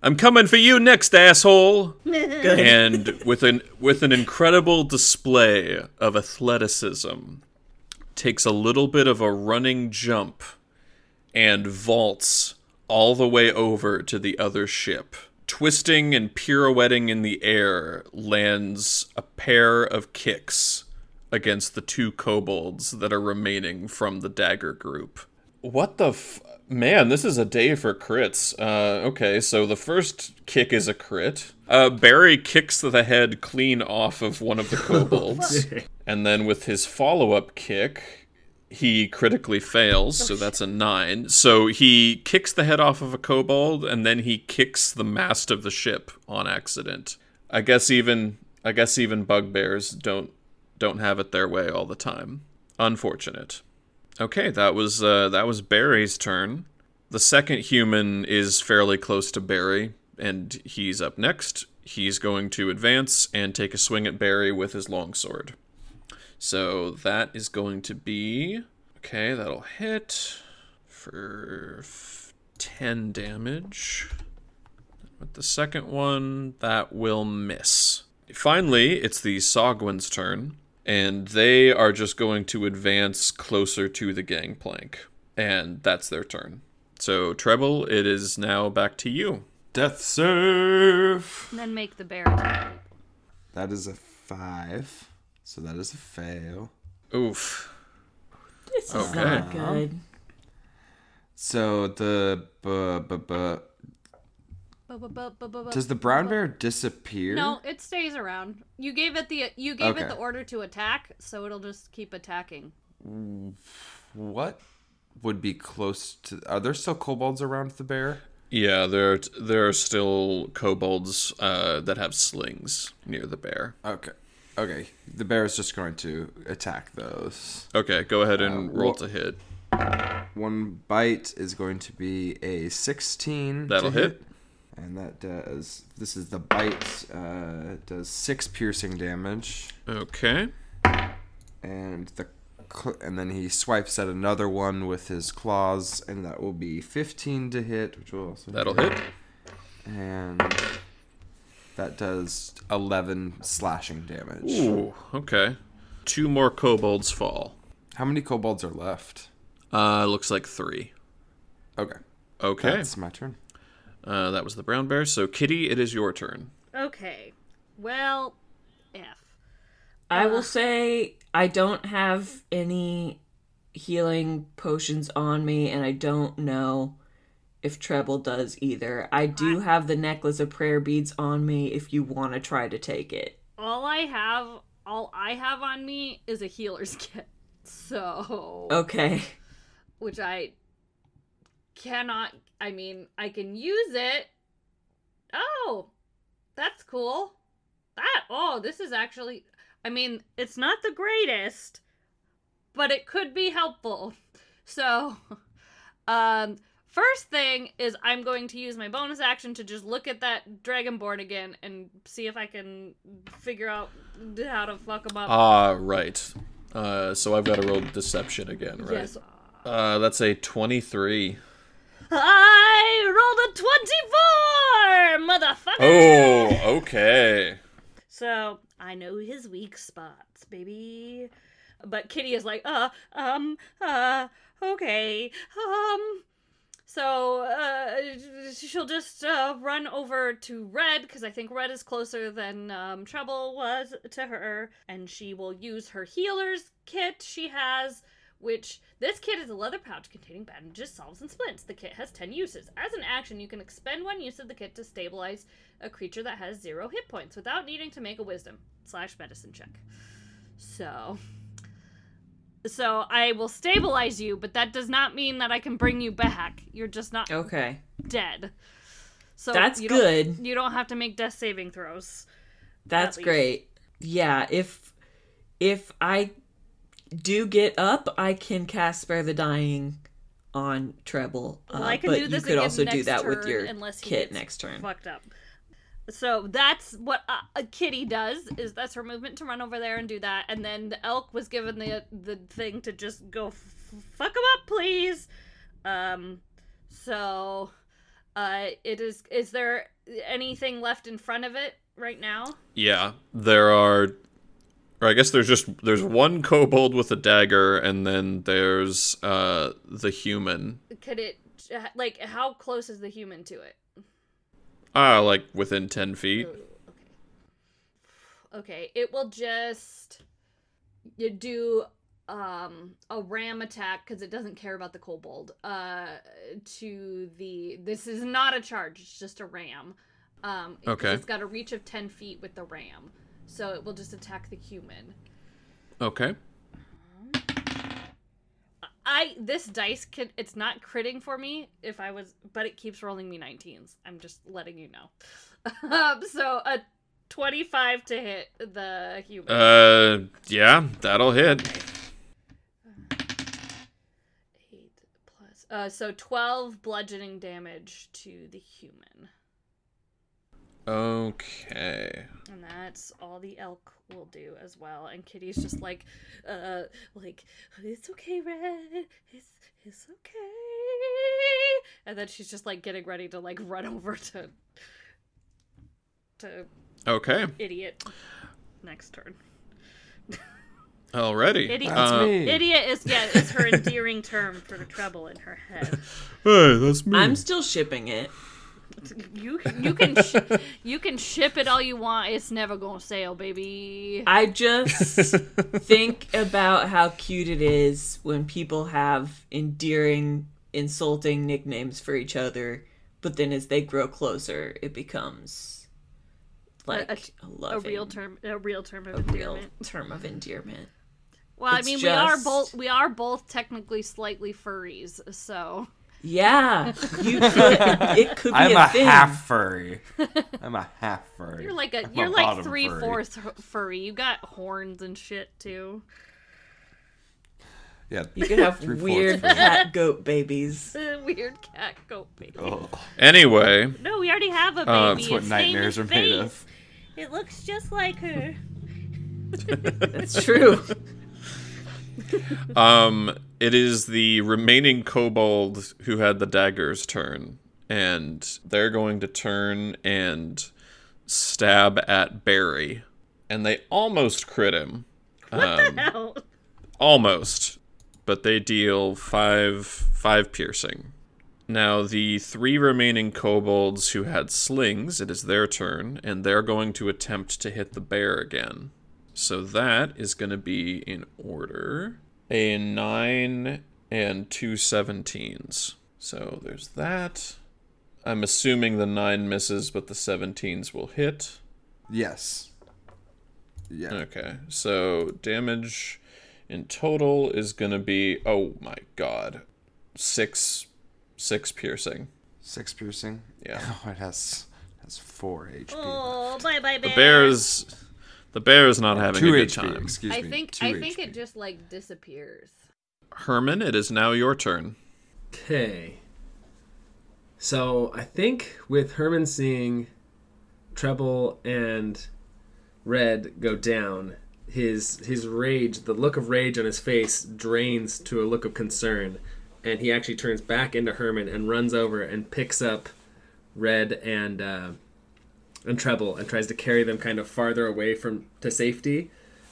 B: "I'm coming for you next, asshole!" (laughs) And with an with an incredible display of athleticism, takes a little bit of a running jump and vaults all the way over to the other ship. Twisting and pirouetting in the air, lands a pair of kicks against the two kobolds that are remaining from the dagger group. What the f- man? This is a day for crits. Uh, okay, so the first kick is a crit. Uh, Barry kicks the head clean off of one of the (laughs) kobolds, and then with his follow-up kick, he critically fails, so that's a nine. So he kicks the head off of a kobold, and then he kicks the mast of the ship on accident. I guess even I guess even bugbears don't don't have it their way all the time. Unfortunate. Okay, that was uh, that was Barry's turn. The second human is fairly close to Barry, and he's up next. He's going to advance and take a swing at Barry with his longsword. So that is going to be okay. That'll hit for f- ten damage. With the second one, that will miss. Finally, it's the Sahuagin's turn, and they are just going to advance closer to the gangplank, and that's their turn. So, Treble, it is now back to you.
E: Death save.
C: And then make the bear attack.
E: That is a five. So that is a fail.
B: Oof.
A: This is
B: Okay.
A: not good.
E: So the bu- bu- bu- does the brown bear disappear?
C: No, it stays around. You gave it the you gave it the order to attack, so it'll just keep attacking.
E: What would be close to? Are there still kobolds around the bear?
B: Yeah, there there are still kobolds uh, that have slings near the bear.
E: Okay. Okay, the bear is just going to attack those.
B: Okay, go ahead and
E: Uh,
B: roll
E: wha-
B: to hit.
E: One bite is going to be a 16.
B: That'll hit.
E: And that does. This is the bite. Uh, it does six piercing damage,
B: Okay.
E: and the cl- and then he swipes at another one with his claws, and that will be 15 to hit, which will also
B: That'll hit.
E: and that does 11 slashing damage.
B: Ooh, okay. Two more kobolds fall.
E: How many kobolds are left?
B: Uh, looks like three.
E: Okay,
B: Okay.
E: that's my turn.
B: Uh, that was the brown bear. So, Kitty, it is your turn.
C: Okay. Well, F.
A: I will say I don't have any healing potions on me, and I don't know if Treble does either. I do have the necklace of prayer beads on me if you want to try to take it.
C: All I have, all I have on me is a healer's (laughs) kit. So,
A: Okay.
C: which I cannot. I mean, I can use it. Oh, that's cool. That oh, this is actually. I mean, it's not the greatest, but it could be helpful. (laughs) So, (laughs) um, first thing is I'm going to use my bonus action to just look at that dragonborn again and see if I can figure out how to fuck him up.
B: Ah, right. Uh, so I've got to roll deception again, right?
C: Yes.
B: Uh, that's a 23.
C: I rolled a 24, motherfucker!
B: Oh, okay.
C: So I know his weak spots, baby. But Kitty is like, uh, um, uh, okay, um. So uh, she'll just uh, run over to Red because I think Red is closer than um, Treble was to her, and she will use her healer's kit she has, which this kit is a leather pouch containing bandages, salves, and splints. The kit has 10 uses. As an action, you can expend one use of the kit to stabilize a creature that has zero hit points without needing to make a wisdom slash medicine check. So. So I will stabilize you, but that does not mean that I can bring you back. You're just not
A: Okay.
C: dead. So
A: That's
C: you
A: good.
C: You don't have to make death saving throws.
A: That's great. Yeah, if if I do get up, I can cast Spare the Dying on Treble.
C: Well,
A: uh,
C: I can
A: but
C: do this
A: you could
C: again
A: also do that with your
C: unless
A: kit next turn.
C: Fucked up. So that's what uh, a kitty does. Is that's her movement to run over there and do that, and then the elk was given the the thing to just go f- fuck him up, please. Um, so, uh, it is. Is there anything left in front of it right now?
B: Yeah, there are. Or I guess there's just there's one kobold with a dagger, and then there's uh the human.
C: Could it like how close is the human to it?
B: Ah, like within ten feet.
C: Okay, it will just you do um a ram attack because it doesn't care about the kobold. Uh, to the this is not a charge; it's just a ram. Um,
B: Okay.
C: It's got a reach of ten feet with the ram, so it will just attack the human.
B: Okay.
C: I this dice can it's not critting for me if I was, but it keeps rolling me 19s. I'm just letting you know. (laughs) um, so a 25 to hit the human.
B: Uh, yeah, that'll hit.
C: Eight plus. Uh, so 12 bludgeoning damage to the human.
B: Okay.
C: And that's all the elk will do as well. And Kitty's just like, uh, like, it's okay, Red. It's, it's okay. And then she's just like getting ready to like run (laughs) over to, to
B: Okay.
C: idiot next turn.
B: Already,
C: Idiot.
E: That's
B: Uh,
E: me.
C: Idiot is, yeah, is her endearing term for the trouble in her head.
B: Hey, that's me.
A: I'm still shipping it.
C: You you can sh- (laughs) you can ship it all you want. It's never gonna sail, baby.
A: I just (laughs) think about how cute it is when people have endearing, insulting nicknames for each other, but then as they grow closer, it becomes like a,
C: a
A: loving,
C: real term, a real term of
A: a real
C: endearment.
A: term of endearment.
C: Well, I
A: it's
C: mean, we are both we are both technically slightly furries, so
A: Yeah, you (laughs) could. It could be
E: I'm
A: a,
E: a
A: thing.
E: half furry. I'm a half furry.
C: You're like a
E: I'm
C: you're like three
E: furry.
C: fourths furry. You got horns and shit too.
E: Yeah.
A: You could have (laughs) weird cat goat babies.
C: Weird cat goat baby.
E: Oh,
B: Anyway,
C: No, we already have a baby.
B: Uh,
E: that's what
C: Its
E: nightmares are
C: is
E: made
C: Faith.
E: of.
C: It looks just like her.
A: It's true. (laughs)
B: um, it is the remaining kobold who had the daggers turn, and they're going to turn and stab at Barry, and they almost crit him. Um,
C: Ow.
B: almost, but they deal five five piercing. Now the three remaining kobolds who had slings, it is their turn, and they're going to attempt to hit the bear again. So that is going to be in order a nine and two 17s. So there's that. I'm assuming the nine misses, but the 17s will hit.
E: Yes. Yeah.
B: Okay, so damage in total is gonna be oh my god, six, six piercing.
E: Six piercing.
B: Yeah, (laughs)
E: Oh, it has has four HP.
C: Oh, bye bye bear.
B: the bear's the bear is not having
E: Two
B: a good
E: HP.
B: time.
E: Excuse
C: I
E: me.
C: think
E: two
C: I think
E: HP.
C: it just like disappears.
B: Herman, it is now your turn.
D: Okay. So I think with Herman seeing Treble and Red go down, his his rage, the look of rage on his face drains to a look of concern, and he actually turns back into Herman and runs over and picks up Red and uh, and Treble and tries to carry them kind of farther away from to safety,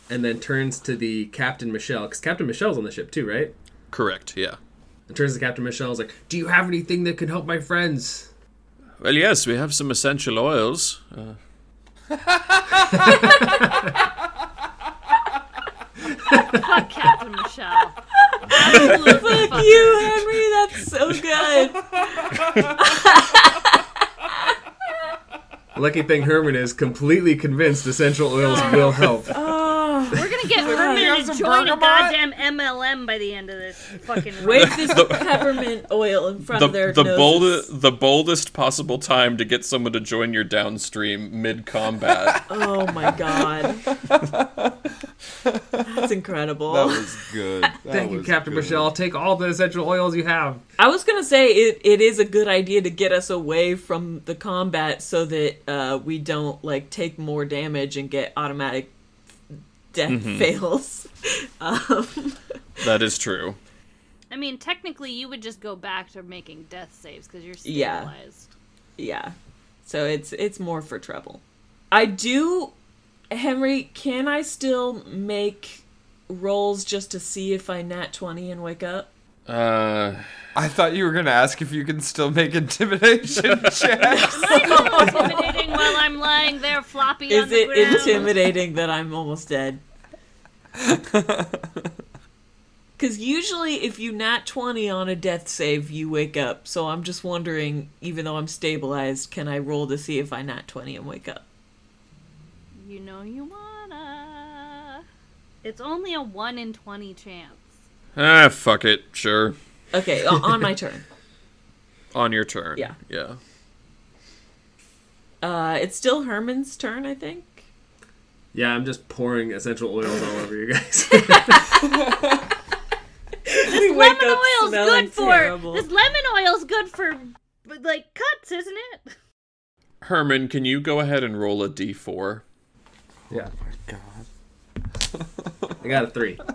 D: and then turns to the Captain Michelle because Captain Michelle's on the ship too, right?
B: Correct. Yeah.
D: And turns to Captain Michelle. Is like, "Do you have anything that can help my friends?"
B: Well, yes, we have some essential oils. Uh,
C: Fuck Captain Michelle. Absolutely
A: Fuck
C: fuck
A: you. Henry. That's so good. (laughs)
D: Lucky thing Herman is completely convinced essential oils will help.
A: Oh,
C: We're gonna get
E: you
C: Herman
E: have
C: to
E: some
C: join a goddamn MLM by the end of this fucking. run.
A: wave this (laughs) peppermint oil in front
B: the
A: of their
B: the
A: noses.
B: bold the boldest possible time to get someone to join your downstream mid combat. (laughs)
A: Oh my god. That's incredible.
E: That was good. (laughs) That
D: Thank you, Captain
E: good.
D: Michelle. Take all the essential oils you have.
A: I was gonna say it, it is a good idea to get us away from the combat so that uh, we don't like take more damage and get automatic death
B: Mm-hmm.
A: fails. (laughs) Um,
B: that is true.
C: I mean, technically, you would just go back to making death saves because you're
A: Yeah.
C: stabilized.
A: yeah, so it's it's more for trouble. I do, Henry. Can I still make rolls just to see if I nat twenty and wake up?
B: Uh,
E: I thought you were gonna ask if you can still make intimidation (laughs) checks. (laughs)
C: I'm so intimidating while I'm lying there floppy on
A: Is
C: the
A: it
C: ground.
A: intimidating that I'm almost dead? (laughs) Because usually, if you nat 20 on a death save, you wake up. So I'm just wondering, even though I'm stabilized, can I roll to see if I nat 20 and wake up?
C: You know you wanna. It's only a one in twenty chance.
B: Ah, fuck it. Sure.
A: Okay, on my turn. (laughs)
B: On your turn.
A: Yeah.
B: Yeah.
A: Uh, it's still Herman's turn, I think.
D: Yeah, I'm just pouring essential oils all over you guys. (laughs)
A: We
C: Lemon
A: up
C: oil's good for.
A: terrible.
C: This lemon oil's good for, like cuts, isn't it?
B: Herman, can you go ahead and roll a d4?
D: yeah, Oh my
E: God.
D: I got a three. (laughs)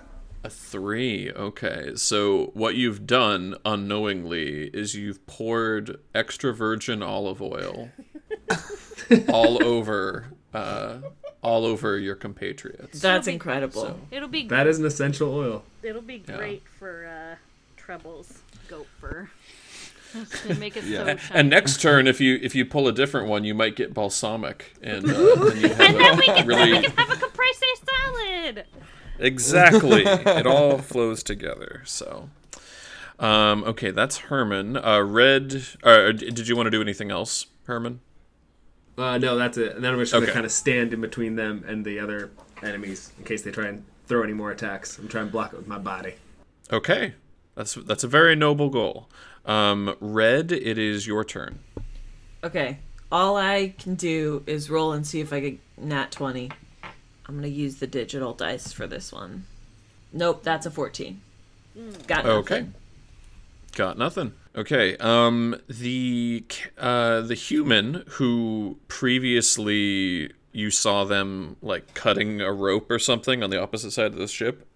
B: A three. Okay. So what you've done unknowingly is you've poured extra virgin olive oil (laughs) all over, uh, all over your compatriots.
A: That's
C: be-
A: incredible.
B: So-
C: It'll be.
D: That is an essential oil.
C: It'll be
B: Yeah.
C: great for uh, trebles goat fur. (laughs) Make it
E: Yeah.
C: so shiny.
B: And next turn, if you if you pull a different one, you might get balsamic, and uh, (laughs) then you have
C: And then we can,
B: really
C: we can have a caprese salad.
B: Exactly. (laughs) it all flows together. So, um, okay, that's Herman. Uh, Red. Uh, did you want to do anything else, Herman?
D: Uh, no, that's it. And then I'm just gonna
B: Okay.
D: kind of stand in between them and the other enemies in case they try and throw any more attacks. I'm trying to block it with my body.
B: Okay, that's that's a very noble goal. Um, Red, it is your turn.
A: Okay. All I can do is roll and see if I get nat 20. I'm going to use the digital dice for this one. Nope, that's a 14. Got nothing.
B: Okay. Got nothing. Okay. Um the uh the human who previously you saw them like cutting a rope or something on the opposite side of the ship.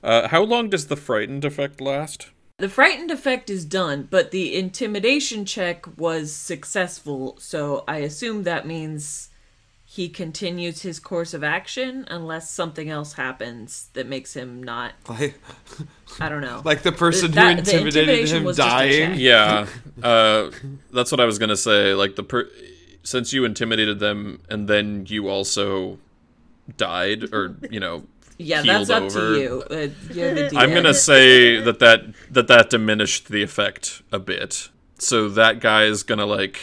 B: Uh how long does the frightened effect last?
A: The frightened effect is done, but the intimidation check was successful, so I assume that means he continues his course of action unless something else happens that makes him not.
E: Like,
A: I don't know.
E: like the person
A: That-
E: who
A: the
E: intimidated him
A: was
E: dying.
B: Yeah. Uh that's what I was going to say. Like the per- since you intimidated them and then you also died or, you know, (laughs)
A: yeah, that's up
B: over.
A: to you. Uh, you're the
B: I'm gonna (laughs) say that that that that diminished the effect a bit. So that guy is gonna like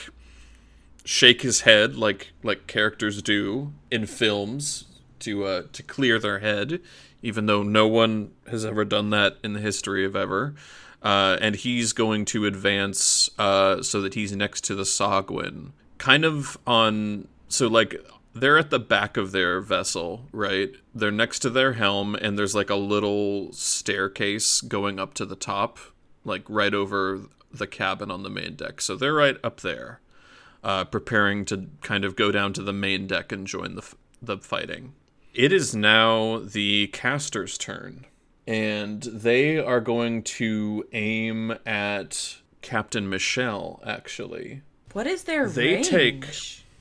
B: shake his head like like characters do in films to uh to clear their head, even though no one has ever done that in the history of ever. Uh, and he's going to advance uh, so that he's next to the Sahuagin, kind of on. So like they're at the back of their vessel, right? They're next to their helm, and there's like a little staircase going up to the top, like right over the cabin on the main deck. So they're right up there, uh, preparing to kind of go down to the main deck and join the f- the fighting. It is now the caster's turn, and they are going to aim at Captain Michelle. Actually,
A: What is their
B: They
A: range?
B: take-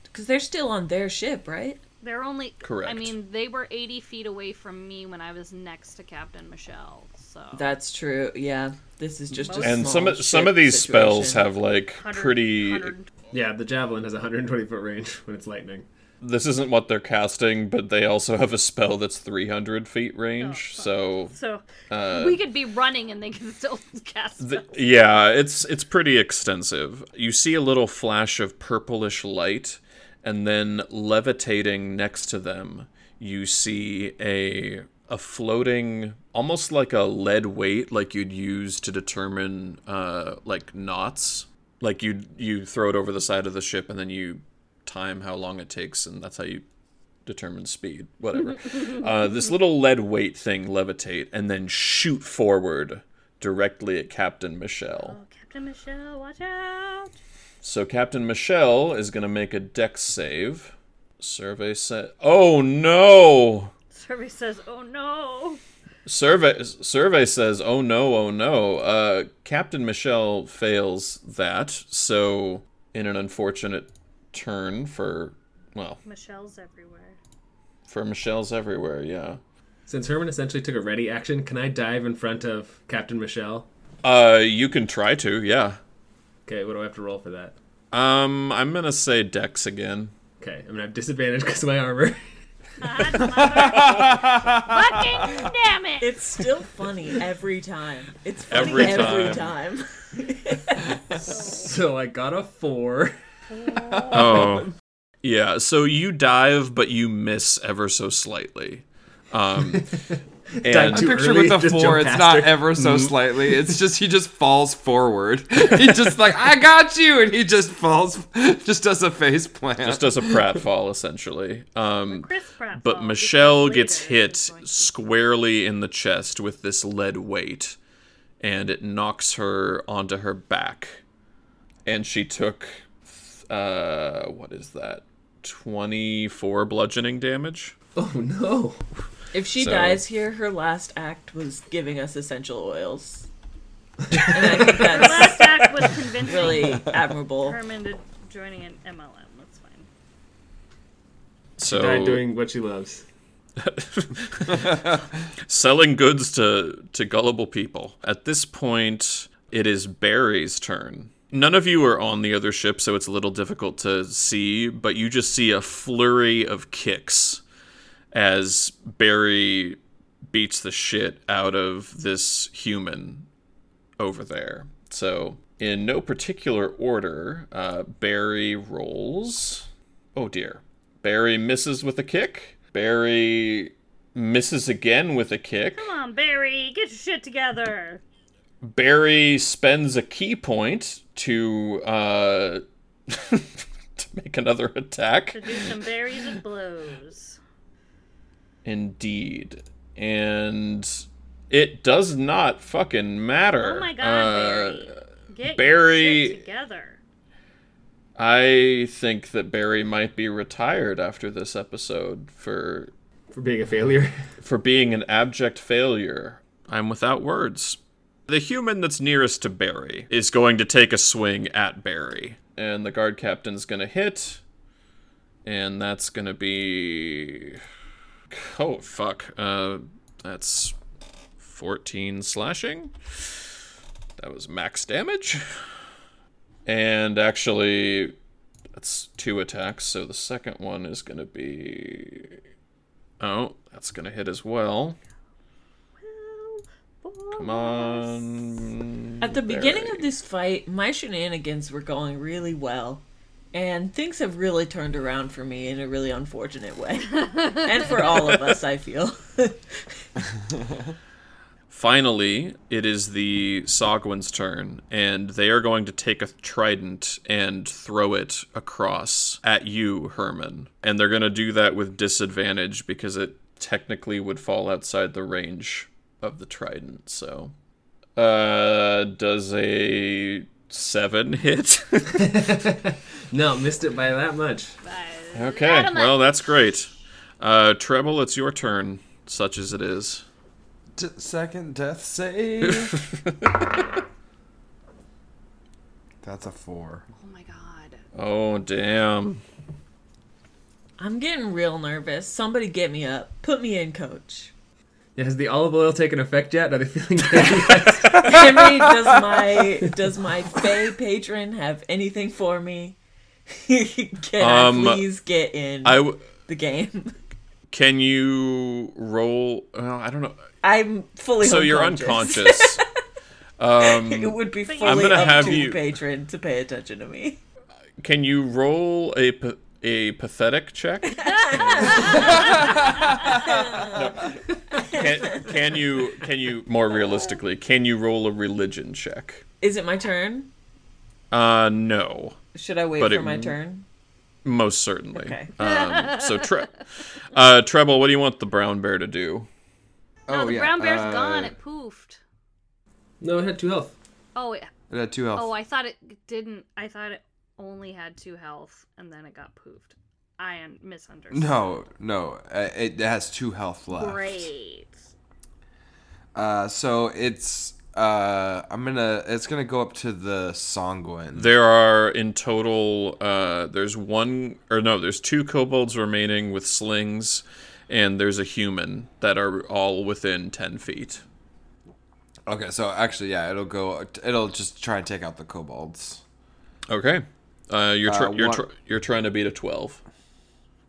A: Because they're still on their ship, right?
C: They're only
B: correct.
C: I mean, they were 80 feet away from me when I was next to Captain Michelle. So
A: That's true. Yeah, this is just a
C: Most-
B: and some of some of these spells have like
C: 100
B: pretty
C: 100
D: Yeah, the javelin has a 120 foot range (laughs) when it's lightning.
B: this isn't what they're casting, but they also have a spell that's 300 feet range. so,
C: So
B: uh,
C: we could be running and they can (laughs) still cast
B: th-
C: spells.
B: yeah, it's it's pretty extensive. You see a little flash of purplish light, and then levitating next to them, you see a a floating, almost like a lead weight, like you'd use to determine uh, like knots. Like you you throw it over the side of the ship, and then you time how long it takes, and that's how you determine speed. Whatever. (laughs) uh, this little lead weight thing levitate and then shoot forward directly at Captain Michelle.
C: Oh, Captain Michelle, watch out!
B: So Captain Michelle is gonna make a dex save. Survey said, "Oh no."
C: Survey says, "Oh no."
B: Survey survey says, "Oh no, oh no." Uh, Captain Michelle fails that. So in an unfortunate turn for well
C: Michelle's everywhere.
B: for Michelle's everywhere. Yeah.
D: Since Herman essentially took a ready action, can I dive in front of Captain Michelle?
B: Uh, you can try to. Yeah.
D: Okay, what do I have to roll for that?
B: Um, I'm gonna say Dex again.
D: Okay, I'm gonna have disadvantage because of my armor. (laughs)
C: God, mother- Fucking damn it!
A: It's still funny every time. It's funny
B: Every
A: every,
B: time.
A: time.
D: so I got a four.
B: Oh, yeah. So you dive, but you miss ever so slightly. Um,
D: Dive
B: and
D: too
E: Picture
D: early,
E: with the four, it's not
D: her.
E: ever so slightly. It's (laughs) just he just falls forward. (laughs) he just like I got you, and he just falls, just does a face plant.
B: just does a prat fall essentially. Um, but
C: falls
B: Michelle gets hit
C: he's going to-
B: squarely in the chest with this lead weight, and it knocks her onto her back, and she took, uh, what is that? Twenty four bludgeoning damage.
D: Oh no!
A: If she
B: So-
A: dies here, her last act was giving us essential oils. and I think
C: Her
A: that's
C: last act was convincing
A: really admirable.
C: Herman to joining an MLM. That's fine.
B: So
D: Died doing what she loves. (laughs)
B: selling goods to to gullible people. At this point, it is Barry's turn. None of you are on the other ship, so it's a little difficult to see, but you just see a flurry of kicks as Barry beats the shit out of this human over there. So, in no particular order, uh, Barry rolls. Oh dear. Barry misses with a kick. Barry misses again with a kick.
C: Come on, Barry, get your shit together.
B: Barry spends a ki point to uh, (laughs) to make another attack.
C: To do some berries and blows.
B: Indeed. And it does not fucking matter.
C: Oh my god,
B: Uh,
C: Barry. Get
B: Barry-
C: your shit together.
B: I think that Barry might be retired after this episode for
D: For being a failure. (laughs)
B: for being an abject failure. I'm without words. The human that's nearest to Barry is going to take a swing at Barry, and the guard captain's going to hit, and that's going to be oh fuck. Uh, that's 14 slashing. That was max damage. And actually, that's two attacks, so the second one is to be. Oh, that's to hit as well. Come on.
A: At the beginning of this fight, my shenanigans were going really well. And things have really turned around for me in a really unfortunate way. (laughs) and for all of us, I feel. (laughs)
B: Finally, it is the Sahuagin's turn, and they are going to take a trident and throw it across at you, Herman. And they're going to do that with disadvantage because it technically would fall outside the range of the trident. So, uh, does a seven (laughs) hit? (laughs)
D: no, missed it by that much.
B: okay,
C: Adam,
B: well, that's great. Uh, Treble, it's your turn, such as it is.
E: D- second death save. (laughs) That's a four.
C: Oh my god.
B: Oh, damn.
A: I'm getting real nervous. Somebody get me up. Put me in, coach.
D: Yeah, has the olive oil taken effect yet? Are they feeling (laughs) good?
A: Henry, does my does my Fey patron have anything for me? (laughs) Can
B: Um,
A: I please get in
B: I w-
A: the game?
B: Can you roll? Well, I don't know.
A: I'm fully
B: So you're unconscious. (laughs) um,
A: It would be fully
B: I'm gonna
A: up
B: have
A: to
B: you-
A: the patron to pay attention to me.
B: can you roll a pa- a pathetic check? (laughs) No. Can, can you can you more realistically? Can you roll a religion check?
A: Is it my turn?
B: Uh, no,
A: Should I wait
B: But
A: for
B: it-
A: my turn?
B: most certainly.
A: Okay.
B: Um, (laughs) so tre- uh, treble, what do you want the brown bear to do?
C: No,
E: oh
C: the
E: yeah.
C: brown bear's
E: uh,
C: gone. It poofed.
D: no, it had two health.
C: Oh, it,
E: It had two health.
C: oh, I thought it didn't. I thought it only had two health, and then it got poofed. I un- misunderstood.
E: no, no. Uh, it has two health left.
C: Great.
E: Uh, so it's uh, I'm gonna it's gonna go up to the Sahuagin.
B: There are in total, uh, there's one, or no, there's two kobolds remaining with slings, and there's a human that are all within 10 feet.
E: Okay, so actually, yeah, it'll go. It'll just try and take out the kobolds.
B: Okay. Uh, you're, tr-
E: Uh,
B: you're, tr- you're trying to beat a 12.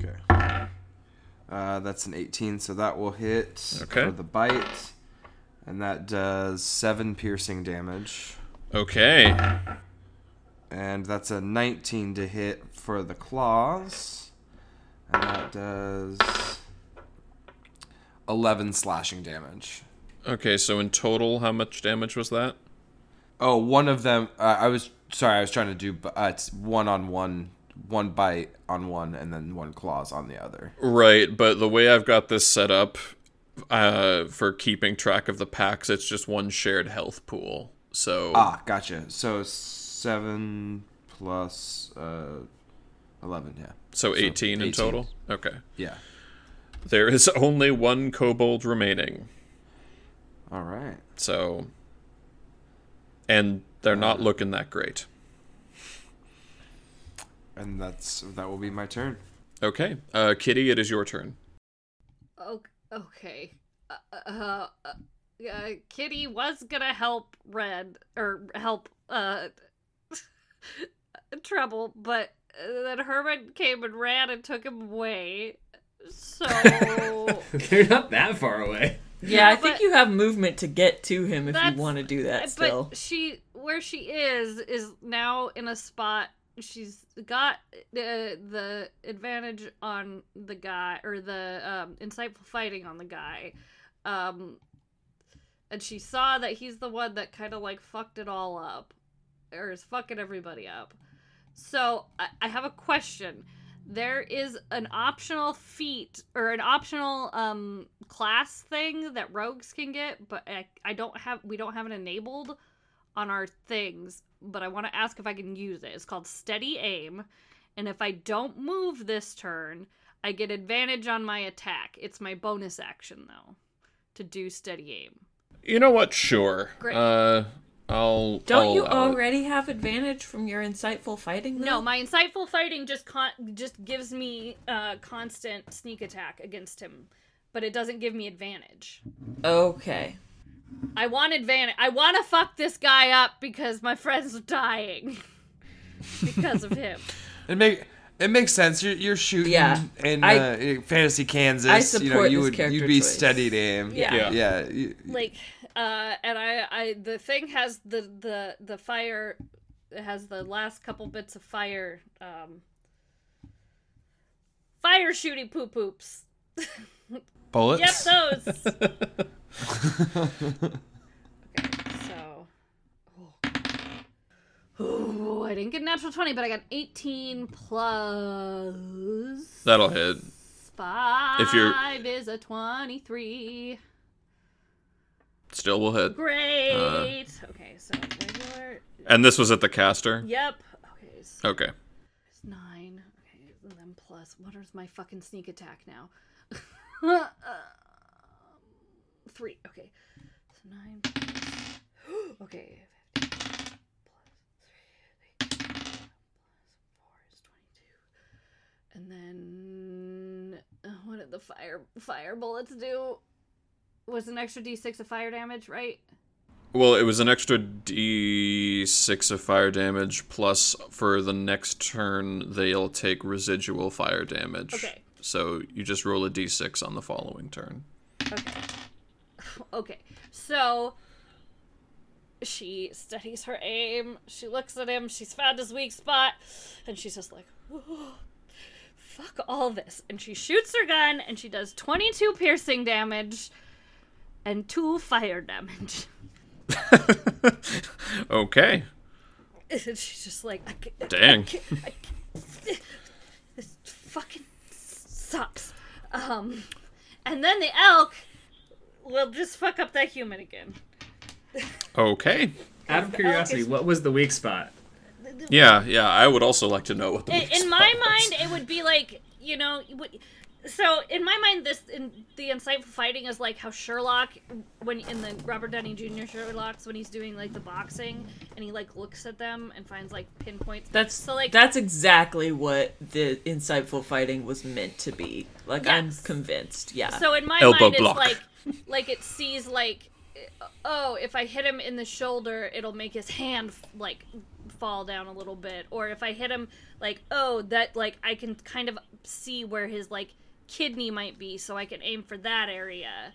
E: Okay. Uh, that's an 18, so that will hit
B: Okay.
E: for the bite, and that does seven piercing damage,
B: Okay.
E: and that's a 19 to hit for the claws, and that does 11 slashing damage.
B: Okay, so in total, how much damage was that?
E: Oh, one of them. Uh, I was sorry. I was trying to do. Uh, it's one on one, one bite on one, and then one claws on the other.
B: Right, but the way I've got this set up uh, for keeping track of the packs, it's just one shared health pool. So
E: Ah, gotcha. So seven plus uh, eleven. Yeah.
B: so 18 in
E: 18.
B: total? Okay.
E: Yeah.
B: There is only one kobold remaining.
E: All right.
B: So, and they're not looking that great.
E: And that's that will be my turn.
B: Okay, uh, Kitty, it is your turn.
C: Okay. Uh, uh, uh, uh, Kitty was gonna help Red or help uh (laughs) Trouble, but uh, then Herman came and ran and took him away. So (laughs)
D: They're not that far away.
A: Yeah, I think you have movement to get to him if you want to do that
C: but
A: still.
C: she where she is is now in a spot she's got uh, the advantage on the guy or the um, insightful fighting on the guy um and she saw that he's the one that kind of like fucked it all up, or is fucking everybody up. So I, I have a question. There is an optional feat or an optional um class thing that rogues can get, but I, I don't have we don't have it enabled on our things. But I want to ask if I can use it. It's called Steady Aim, and if I don't move this turn, I get advantage on my attack. It's my bonus action though to do Steady Aim.
B: You know what? Sure.
C: Great.
B: Uh, I'll.
A: Don't
B: I'll
A: you
B: allow it.
A: already have advantage from your insightful fighting? Though?
C: No, my insightful fighting just con- just gives me uh, constant sneak attack against him, but it doesn't give me advantage.
A: Okay.
C: I want advantage. I want to fuck this guy up because my friend's are dying (laughs) because of him. (laughs)
E: It make it makes sense. You're, you're shooting
A: Yeah,
E: in
A: I-
E: uh, fantasy Kansas.
A: I
E: you know,
A: support
E: you
A: this
E: would
A: character
E: you'd be
A: choice.
E: steady to aim.
C: Yeah.
B: Yeah.
E: yeah.
C: Like, uh, and I, I, the thing has the the the fire, it has the last couple bits of fire, um, fire shooting poop poops.
E: Bullets.
C: Yep, those. (laughs) okay, so. Oh. Ooh, I didn't get natural 20, but I got 18 plus.
B: That'll hit.
C: 5
B: If you're-
C: is a 23.
B: Still will hit.
C: Great. Uh, okay, so regular.
B: And this was at the caster.
C: Yep. Okay, so
B: Okay.
C: it's 9. Okay, and then plus. What is my fucking sneak attack now? Uh, 3. Okay. So 9. (gasps) okay. plus 3 plus 4 is 22. And then uh, what did the fire fire bullets do? Was an extra d6 of fire damage, right?
B: Well, it was an extra d6 of fire damage, plus for the next turn, they'll take residual fire damage.
C: Okay.
B: So you just roll a d6 on the following turn.
C: Okay. (laughs) Okay. So she studies her aim. She looks at him. She's found his weak spot, and she's just like, "Oh, "Fuck all this!" And she shoots her gun, and she does twenty-two piercing damage and two fire damage. (laughs) (laughs)
B: okay.
C: And she's just like, I can't,
B: Dang.
C: I can't, I can't, this fucking sucks. Um, and then the elk will just fuck up that human again.
B: Okay.
D: Out of curiosity,
C: is-
D: what was the weak spot?
B: Yeah, yeah, I would also like to know what the
C: in,
B: weak
C: in
B: spot
C: my
B: was.
C: mind it would be like you know you would- so in my mind this in the insightful fighting is like how sherlock when in the robert downey jr sherlock's when he's doing like the boxing and he like looks at them and finds like pinpoints
A: That's
C: so like
A: that's exactly what the insightful fighting was meant to be. Like I'm convinced. Yeah.
C: so in my
B: Elbow
C: mind
B: block.
C: it's like like it sees like oh if i hit him in the shoulder it'll make his hand like fall down a little bit or if i hit him like oh that like i can kind of see where his like kidney might be so i can aim for that area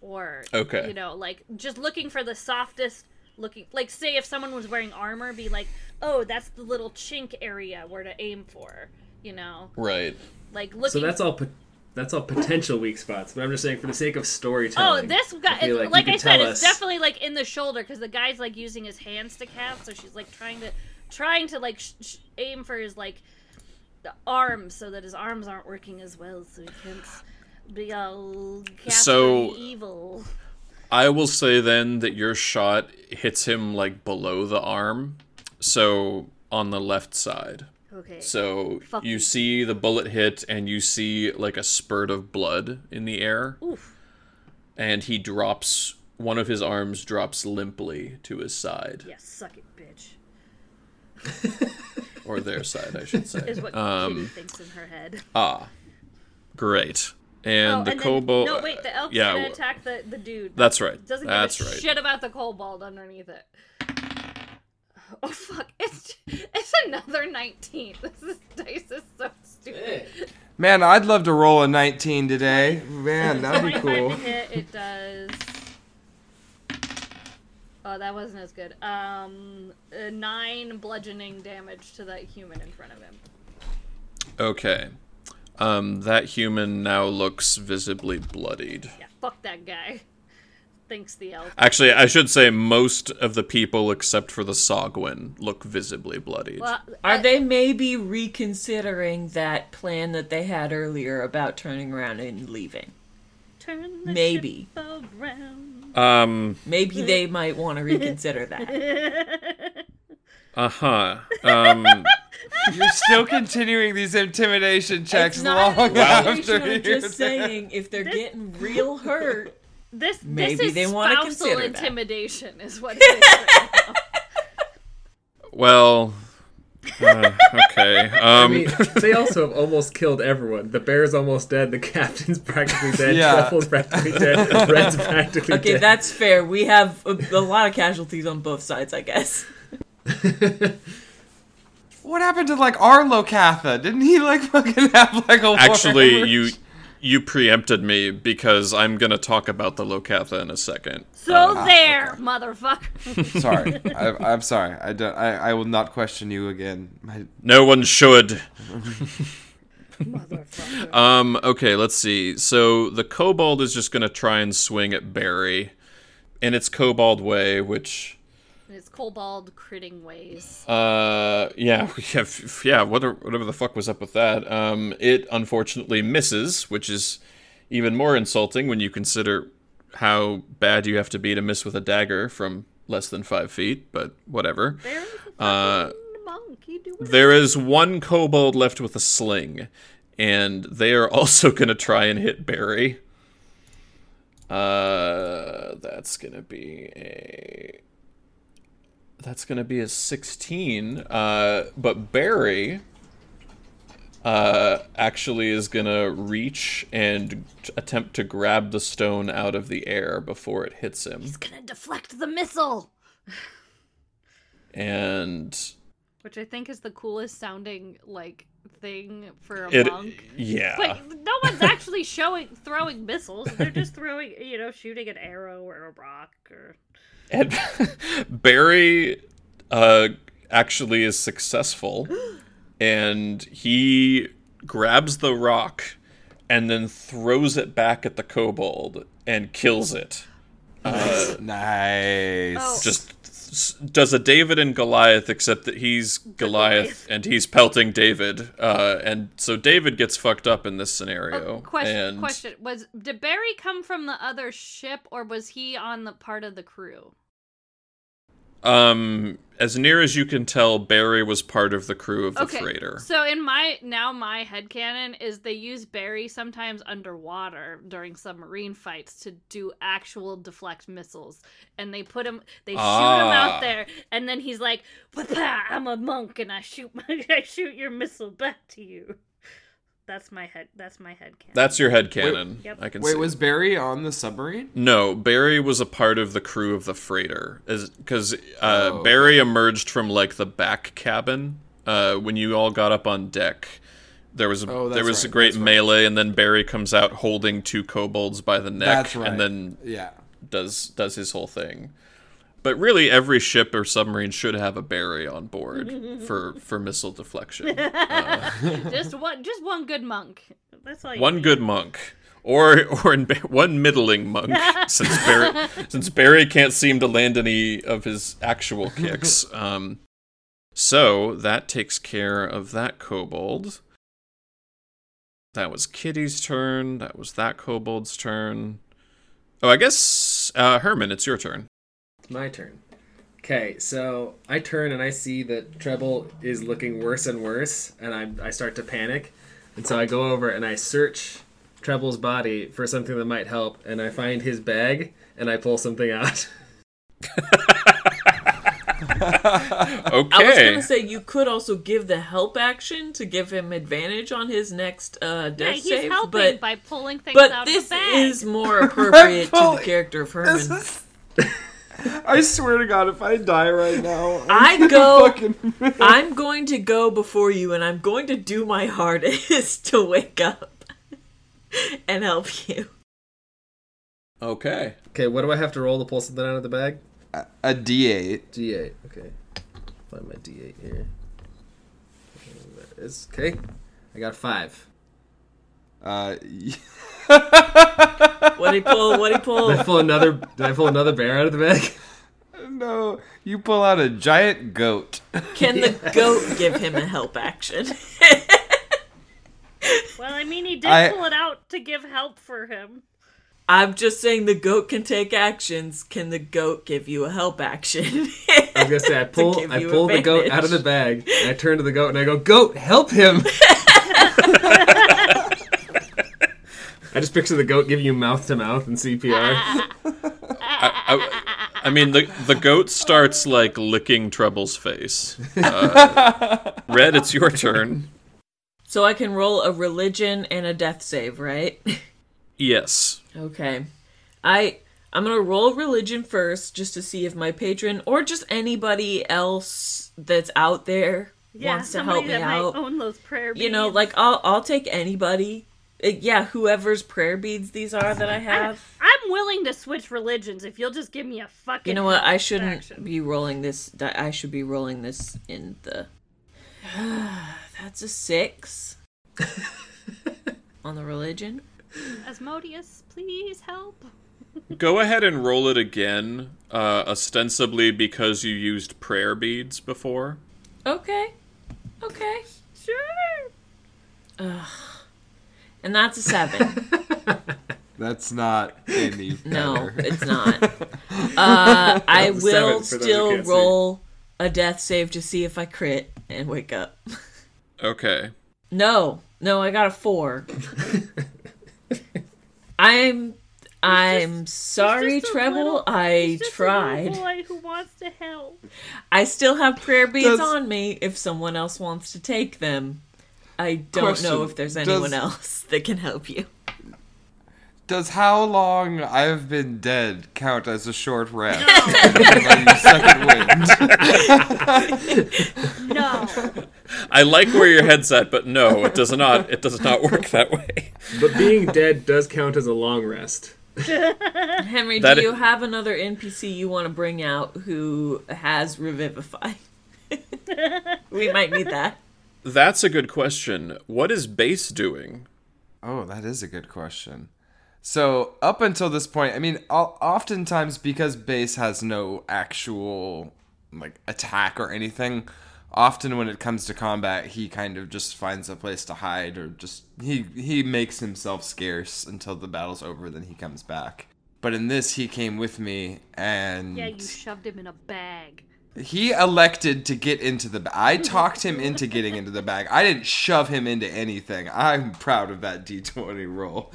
C: or
B: Okay.
C: you know like just looking for the softest looking like say if someone was wearing armor be like oh that's the little chink area where to aim for you know
B: Right.
C: like looking
D: So that's all. po- That's all potential weak spots. But I'm just saying, for the sake of storytelling.
C: Oh, this guy,
D: feel
C: like,
D: like
C: I
D: could
C: said,
D: tell
C: it's
D: us-
C: definitely like in the shoulder because the guy's like using his hands to cast, so she's like trying to, trying to like sh- sh- aim for his like the arms so that his arms aren't working as well, so he can't be all
B: So-
C: evil.
B: I will say then that your shot hits him like below the arm, so on the left side.
C: Okay.
B: So
C: Fuck
B: you
C: you.
B: see the bullet hit, and you see like a spurt of blood in the air,
C: Oof.
B: and he drops one of his arms drops limply to his side,
C: Yeah, suck it, bitch. (laughs) (laughs)
B: or their side, I should say.
C: Is what
B: Um,
C: Kitty thinks in her head.
B: ah, great. And
C: oh,
B: the
C: and
B: kobold.
C: Then, no, wait. The elk's
B: yeah,
C: gonna
B: w-
C: attack the the dude.
B: That's right.
C: Doesn't
B: That's
C: give a
B: right.
C: shit about the kobold underneath it. Oh fuck! It's it's another nineteen. (laughs) This is, dice is so stupid.
E: Man, I'd love to roll a 19 today. Man, (laughs) that'd be cool.
C: to hit. It does. Oh, that wasn't as good. Um, uh, nine bludgeoning damage to that human in front of him.
B: Okay. Um, that human now looks visibly bloodied.
C: Yeah, fuck that guy. (laughs) thinks the elf.
B: Actually, I should say most of the people except for the Sahuagin look visibly bloodied.
C: Well,
A: Are
C: uh,
A: they maybe reconsidering that plan that they had earlier about turning around and leaving?
C: turn the
A: maybe.
C: ship around.
B: Um,
A: Maybe they might want to reconsider that. (laughs)
B: uh-huh. Um,
E: You're still continuing these intimidation checks
A: It's not
E: long after
A: I'm
E: you're
A: just
E: there.
A: saying if they're getting real hurt.
C: This
A: Maybe
C: this is
A: they wanna
C: spousal
A: consider that.
C: intimidation, is what it is. right now. (laughs)
B: well, uh, okay. (laughs) Um,
D: I mean, they also have almost killed everyone. The bear's almost dead. The captain's practically dead.
E: Yeah.
D: Truffle's practically dead. Red's (laughs) practically
A: Okay,
D: dead.
A: Okay, that's fair. We have a, a lot of casualties on both sides, I guess.
E: What happened to like our Locathah? Didn't he like fucking have like a
B: actually,
E: war?
B: you you preempted me because I'm gonna talk about the Locathah in a second.
C: So there, motherfucker. (laughs)
E: sorry. (laughs) I, I'm sorry. I don't. I, I will not question you again. My,
B: No one should. Um, okay, let's see. So the kobold is just gonna try and swing at Barry in its kobold way, which
C: It's kobold critting ways.
B: uh yeah, (laughs) yeah, yeah, whatever whatever the fuck was up with that. Um it unfortunately misses, which is even more insulting when you consider how bad you have to be to miss with a dagger from less than five feet, but whatever. Uh.
C: You do whatever.
B: There is one kobold left with a sling, and they are (laughs) also going to try and hit Barry. Uh, that's going to be a. That's going to be a 16. Uh, but Barry uh, actually is going to reach and t- attempt to grab the stone out of the air before it hits him.
C: He's gonna deflect the missile.
B: And
C: Which I think is the coolest sounding like thing for a
B: it.
C: monk.
B: Yeah.
C: But no one's actually showing throwing missiles. They're just throwing, you know, shooting an arrow or a rock or.
B: And (laughs) Barry uh, actually is successful, (gasps) and he grabs the rock and then throws it back at the kobold and kills it. Uh,
E: nice.
C: Oh.
B: just s- does a David and Goliath, except that he's Goliath and he's pelting David, uh, and so David gets fucked up in this scenario.
C: Oh, question.
B: and
C: Question. Was did Barry come from the other ship, or was he on the part of the crew?
B: Um, as near as you can tell, Barry was part of the crew of the freighter.
C: So in my now my head headcanon is they use Barry sometimes underwater during submarine fights to do actual deflect missiles. And they put him they shoot him
B: Ah.
C: out there and then he's like, I'm a monk and I shoot my (laughs) I shoot your missile back to you." That's my head that's my head canon.
B: That's your head canon.
C: Yep.
B: I can
E: Wait,
B: see.
E: was Barry on the submarine?
B: No, Barry was a part of the crew of the freighter, because uh,
E: Oh.
B: Barry emerged from like the back cabin uh, when you all got up on deck. There was a,
E: Oh,
B: there was a great
E: that's right.
B: melee, and then Barry comes out holding two kobolds by the neck,
E: That's right.
B: and then
E: Yeah.
B: does does his whole thing. But really, every ship or submarine should have a Barry on board (laughs) for for missile deflection. (laughs) (laughs)
C: just one just one good monk. That's all you
B: one
C: need.
B: good monk or or in, one middling monk since Barry since Barry can't seem to land any of his actual kicks. Um, so that takes care of that kobold. That was Kitty's turn. That was that kobold's turn. Oh, I guess uh, Herman, it's your turn.
D: It's my turn. Okay, so I turn and I see that Treble is looking worse and worse, and I, I start to panic. And so I go over and I search Treble's body for something that might help, and I find his bag and I pull something out. Okay. (laughs) (laughs)
A: I was gonna say you could also give the help action to give him advantage on his next uh,
C: Yeah,
A: death
C: he's
A: save,
C: helping
A: but
C: by pulling things
A: but
C: out
A: this
C: of the bag.
A: is more (laughs) appropriate to the character of Herman.
E: I swear to God, if I die right now,
A: I go.
E: fucking. (laughs)
A: I'm going to go before you, and I'm going to do my hardest (laughs) to wake up and help you.
B: Okay.
D: Okay, what do I have to roll to pull something out of the bag?
E: A, a D8.
D: D8. Okay. Find my D8 here. It is. Okay. I got five.
E: Uh, (laughs)
A: What he pull? What he pull?
D: Did I pull another? Did I pull another bear out of the bag?
E: No, you pull out a giant goat.
A: Can the (laughs) goat give him a help action? (laughs)
C: Well, I mean, he did
E: I-
C: pull it out to give help for him.
A: I'm just saying the goat can take actions. Can the goat give you a help action?
D: I was gonna say I pull I
A: you
D: pull the goat out of the bag and I turn to the goat and I go, Goat, help him I just picture the goat giving you mouth to mouth and CPR.
B: I, I mean, the the goat starts like licking Treble's face. Uh, Red, it's your turn.
A: so I can roll a religion and a death save, right?
B: Yes.
A: Okay. I I'm gonna roll religion first just to see if my patron or just anybody else that's out there
C: Yeah,
A: wants to help me
C: that
A: out.
C: might own those prayer beads.
A: You know, like I'll I'll take anybody. Yeah, whoever's prayer beads these are that I have.
C: I'm willing to switch religions if you'll just give me a fucking.
A: You know what? I shouldn't
C: action.
A: be rolling this. I should be rolling this in the. (sighs) That's a six. (laughs) On the religion.
C: Asmodeus, please help.
B: Go ahead and roll it again, uh, ostensibly because you used prayer beads before.
A: Okay. Okay.
C: Sure.
A: And that's a seven. (laughs)
E: That's not any better.
A: No, it's not. (laughs) Uh, I will
D: seven, for those who
A: still
D: can't see.
A: roll a death save to see if I crit and wake up.
B: Okay.
A: No, no, I got a four. I'm, I'm sorry,
C: just a
A: Treble.
C: little-
A: I
C: He's just a little
A: tried.
C: boy who wants to help.
A: I still have prayer beads
E: Does-
A: on me. If someone else wants to take them, I don't
E: Question,
A: know if there's
E: does-
A: anyone else (laughs) that can help you.
E: Does how long I've been dead count as a short rest? (laughs) Like your second wind. (laughs)
C: No.
B: I like where your head's at, but no, it does not. It does not work that way.
D: But being dead does count as a long rest.
A: Henry,
B: That
A: do
B: i-
A: you have another NPC you want to bring out who has revivify? we might need that.
B: That's a good question. What is base doing?
E: Oh, that is a good question. So up until this point, I mean, o- oftentimes because base has no actual like attack or anything, often when it comes to combat, he kind of just finds a place to hide or just he he makes himself scarce until the battle's over. Then he comes back. But in this, he came with me, and
C: Yeah, you shoved him in a bag.
E: He elected to get into the bag. I talked him into getting into the bag. I didn't shove him into anything. I'm proud of that D20 roll.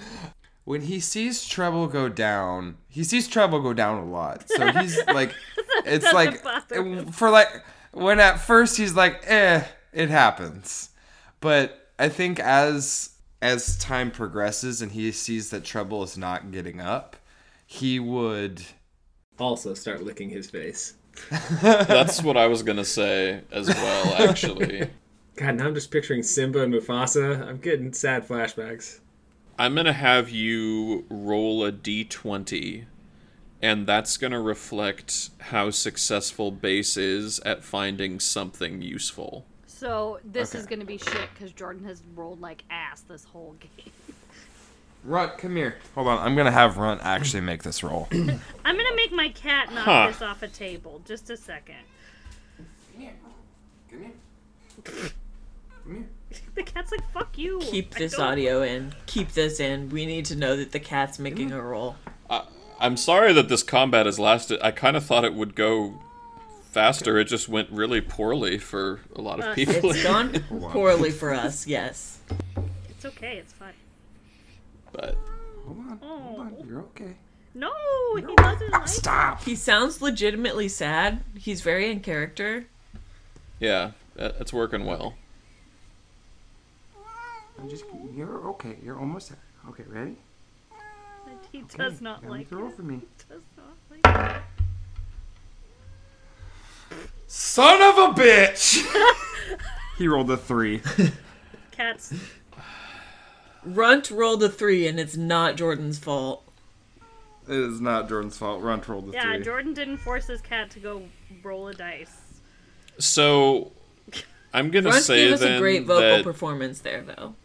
E: When he sees Treble go down, he sees Treble go down a lot. So he's (laughs) like, it's like, for like, when at first he's like, eh, it happens. But I think as as time progresses and he sees that Treble is not getting up, he would
D: Also, start licking his face.
B: That's what I was gonna say as well. Actually, (laughs)
D: God, now I'm just picturing Simba and Mufasa. I'm getting sad flashbacks.
B: I'm gonna have you roll a d20, and that's gonna reflect how successful base is at finding something useful.
C: So this is gonna be shit because Jordan has rolled like ass this whole (laughs) game.
E: Runt, come here. Hold on, I'm gonna have Runt actually make this roll. (coughs)
C: I'm gonna make my cat knock
B: Huh.
C: this off a table. Just a second.
E: Come here. Come here. Come here. (laughs)
C: The cat's like, "Fuck you."
A: Keep this audio in. Keep this in. We need to know that the cat's making a roll.
B: I, I'm sorry that this combat has lasted. I kind of thought it would go faster. It just went really poorly for a lot of
C: Uh,
B: people.
A: It's gone (laughs) poorly for us, yes.
C: It's okay. It's fine.
B: But
E: Hold on. Oh. Hold on. You're okay.
C: No, he doesn't like.
E: Stop.
A: He sounds legitimately sad. He's very in character.
B: yeah, that- it's working well.
E: I'm just. You're okay. You're almost there. Okay, ready?
C: it. He does not like
E: make the
C: it.
E: for me.
C: Does not like it.
E: Son of a bitch! (laughs) he rolled a three.
C: Cats.
A: Runt rolled a three, and it's not Jordan's fault.
E: It is not Jordan's fault. Runt rolled a
C: Yeah,
E: three.
C: Jordan didn't force his cat to go roll a dice.
B: So I'm gonna
A: Runt
B: say
A: gave us a great vocal
B: that
A: performance there, though.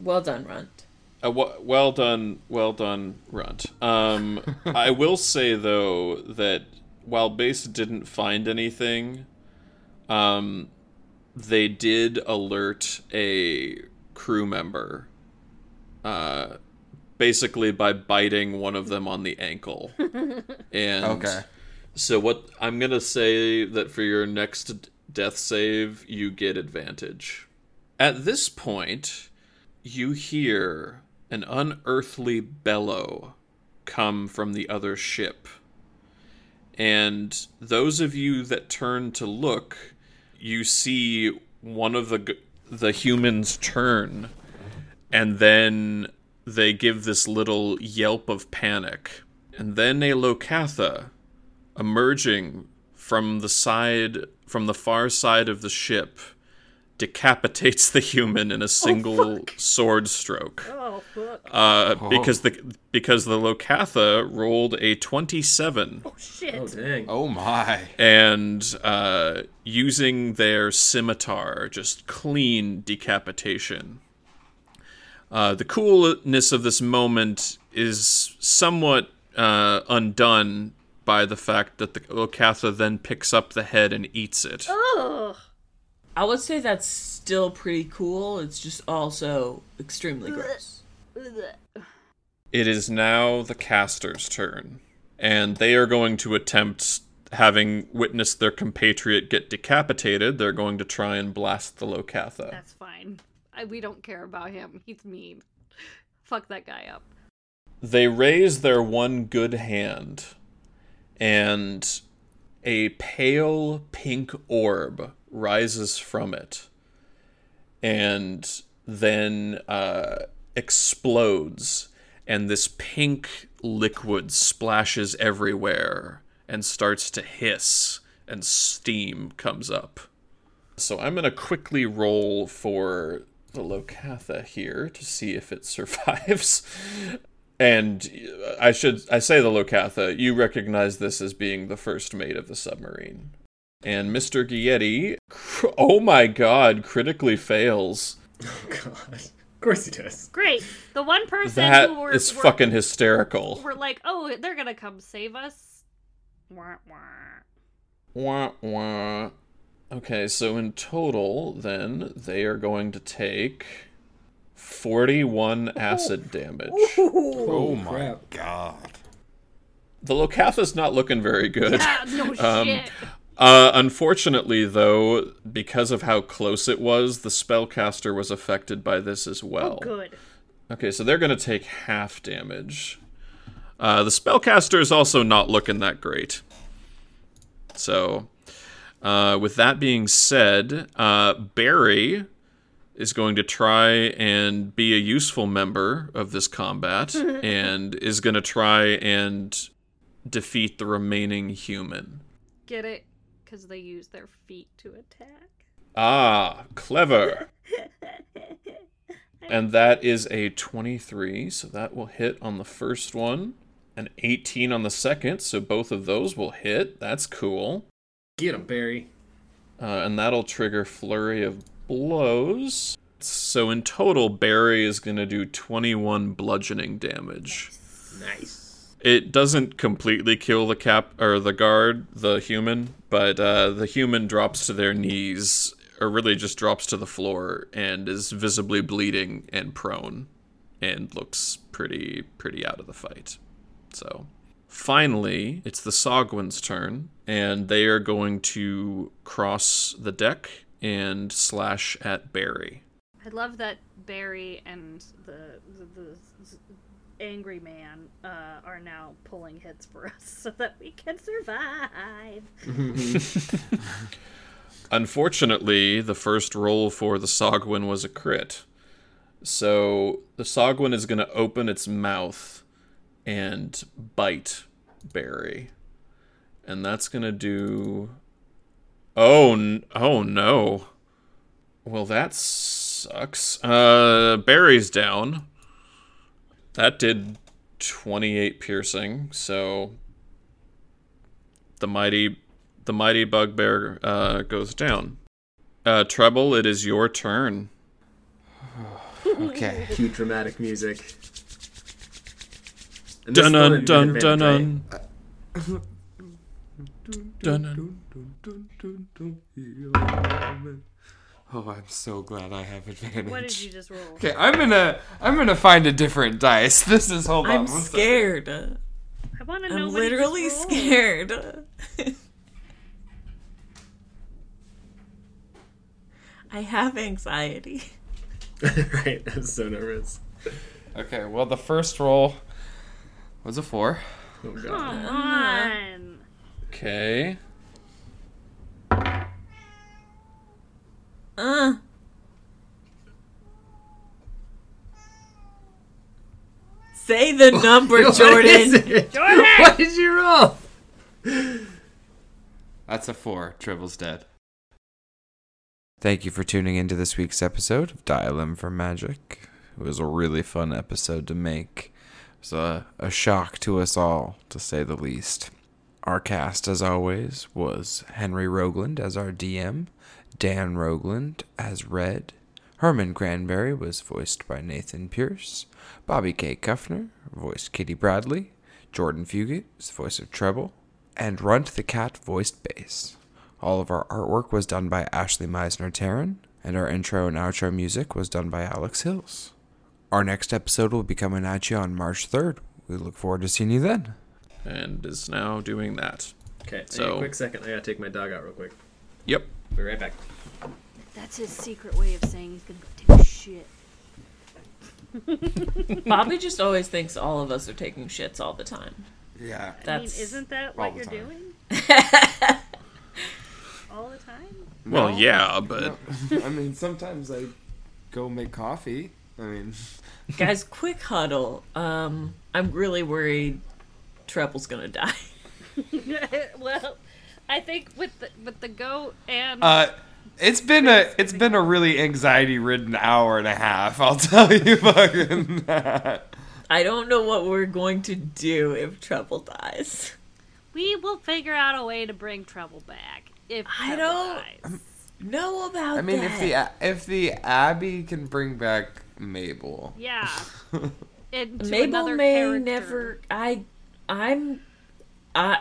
A: Well done, Runt.
B: Uh, w- well done, well done, Runt. Um, (laughs) I will say though that while Base didn't find anything, um, they did alert a crew member, uh, basically by biting one of them on the ankle. (laughs) and
E: Okay.
B: so what I'm gonna say that for your next death save, you get advantage. At this point, you hear an unearthly bellow come from the other ship. And those of you that turn to look, you see one of the g- the humans turn and then they give this little yelp of panic. And then a Locathah emerging from the side from the far side of the ship decapitates the human in a single sword stroke.
C: Oh, fuck.
B: Uh, because the because the Locathah rolled a 27
C: Oh, shit.
D: Oh dang.
E: Oh my.
B: and uh, using their scimitar, just clean decapitation. Uh, the coolness of this moment is somewhat uh, undone by the fact that the Locathah then picks up the head and eats it.
C: Ugh.
A: I would say that's still pretty cool. It's just also extremely gross.
B: It is now the caster's turn, and they are going to attempt, having witnessed their compatriot get decapitated, they're going to try and blast the Locathah.
C: That's fine. I, we don't care about him. He's mean. Fuck that guy up.
B: They raise their one good hand, and a pale pink orb rises from it, and then uh, explodes, and this pink liquid splashes everywhere and starts to hiss, and steam comes up. So I'm going to quickly roll for the Locathah here to see if it (laughs) survives. And I should I say the Locathah, you recognize this as being the first mate of the submarine. And Mr. Gietti, cr- (laughs) oh my god, critically fails.
D: Oh god. Of course he does.
C: Great. The one person
B: That
C: who were,
B: is
C: were,
B: fucking hysterical.
C: We're like, oh, they're gonna come save us. Wah, wah.
B: Wah, wah. Okay, so in total, then, they are going to take 41 acid damage.
E: Oh my god.
B: The Locathah's not looking very good.
C: Yeah, no (laughs)
B: Um,
C: shit.
B: Uh, unfortunately, though, because of how close it was, the spellcaster was affected by this as well.
C: Oh, good.
B: Okay, so they're going to take half damage. Uh, the spellcaster is also not looking that great. So, uh, with that being said, uh, Barry is going to try and be a useful member of this combat (laughs) and is going to try and defeat the remaining human.
C: Get it? Because they use their feet to attack.
B: Ah, clever. (laughs) And that is a 23, so that will hit on the first one. An 18 on the second, so both of those will hit. That's cool.
D: Get him, Barry.
B: Uh, and that'll trigger Flurry of Blows. So in total, Barry is going to do 21 bludgeoning damage.
D: Nice.
B: It doesn't completely kill the cap or the guard, the human, but uh, the human drops to their knees, or really just drops to the floor, and is visibly bleeding and prone, and looks pretty pretty out of the fight. So finally, it's the Sahuagin's turn, and they are going to cross the deck and slash at Barry.
C: I love that Barry and the the, the angry man uh, are now pulling hits for us (laughs) so that we can survive. (laughs)
B: Unfortunately, the first roll for the Sahuagin was a crit. So the Sahuagin is going to open its mouth and bite Barry. And that's going to do. Oh, n- oh no. Well, that sucks. Uh, Barry's down. That did 28 piercing, so the mighty the mighty bugbear uh, goes down. Uh, Treble, it is your turn. (sighs)
E: Okay.
D: Cue dramatic music. And
B: Dun
D: one
B: dun
D: would be
B: dun dun dun. Dun dun.
E: Oh, I'm so glad I have advantage.
C: What did you just roll?
E: Okay, I'm gonna I'm gonna find a different dice. (laughs) This is hold on.
A: I'm
E: one second.
A: scared.
C: I want to know.
A: I'm
C: what he just
A: literally scared. (laughs) I have anxiety. (laughs)
D: right, I'm so nervous.
E: Okay, well the first roll was a four.
D: Oh god.
C: Come on. Uh-huh.
B: Okay.
A: Uh. Say the (laughs) number,
D: What is
A: Jordan.
D: it?
C: Jordan! (laughs)
D: What did you roll?
E: That's a four. Tribble's dead. Thank you for tuning into this week's episode of Dial M for Magic. It was a really fun episode to make. It was a, a shock to us all, to say the least. Our cast, as always, was Henry Rogland as our DM, Dan Rogland as Red, Herman Granberry was voiced by Nathan Pierce, Bobby K. Kuffner voiced Kitty Bradley, Jordan Fugit was the voice of Treble, and Runt the Cat voiced bass. All of our artwork was done by Ashley Meisner Taryn, and our intro and outro music was done by Alex Hills. Our next episode will be coming at you on March 3rd. We look forward to seeing you then.
B: And is now doing that.
D: Okay,
B: So-
D: so, a quick second. I gotta take my dog out real quick.
B: Yep.
D: Be right back.
C: That's his secret way of saying he's gonna go take a shit. (laughs)
A: Bobby just always thinks all of us are taking shits all the time.
E: Yeah.
C: I mean,
A: That's
C: isn't that
E: all
C: what you're
E: time.
C: doing? (laughs) All the time?
B: Well, yeah, but (laughs)
E: I mean, sometimes I go make coffee. I mean,
A: guys. Quick huddle. Um, I'm really worried. Treble's gonna die.
C: well, I think with the with the goat and
E: uh, it's been a it's been a really anxiety ridden hour and a half. I'll (laughs) tell you fucking that.
A: I don't know what we're going to do if Trouble dies.
C: we will figure out a way to bring trouble back. If
A: I don't-
C: dies.
A: Know about
E: I mean,
A: that.
E: if the if the Abbey can bring back Mabel,
C: Yeah. (laughs)
A: Mabel may
C: character.
A: never. I. I'm. I.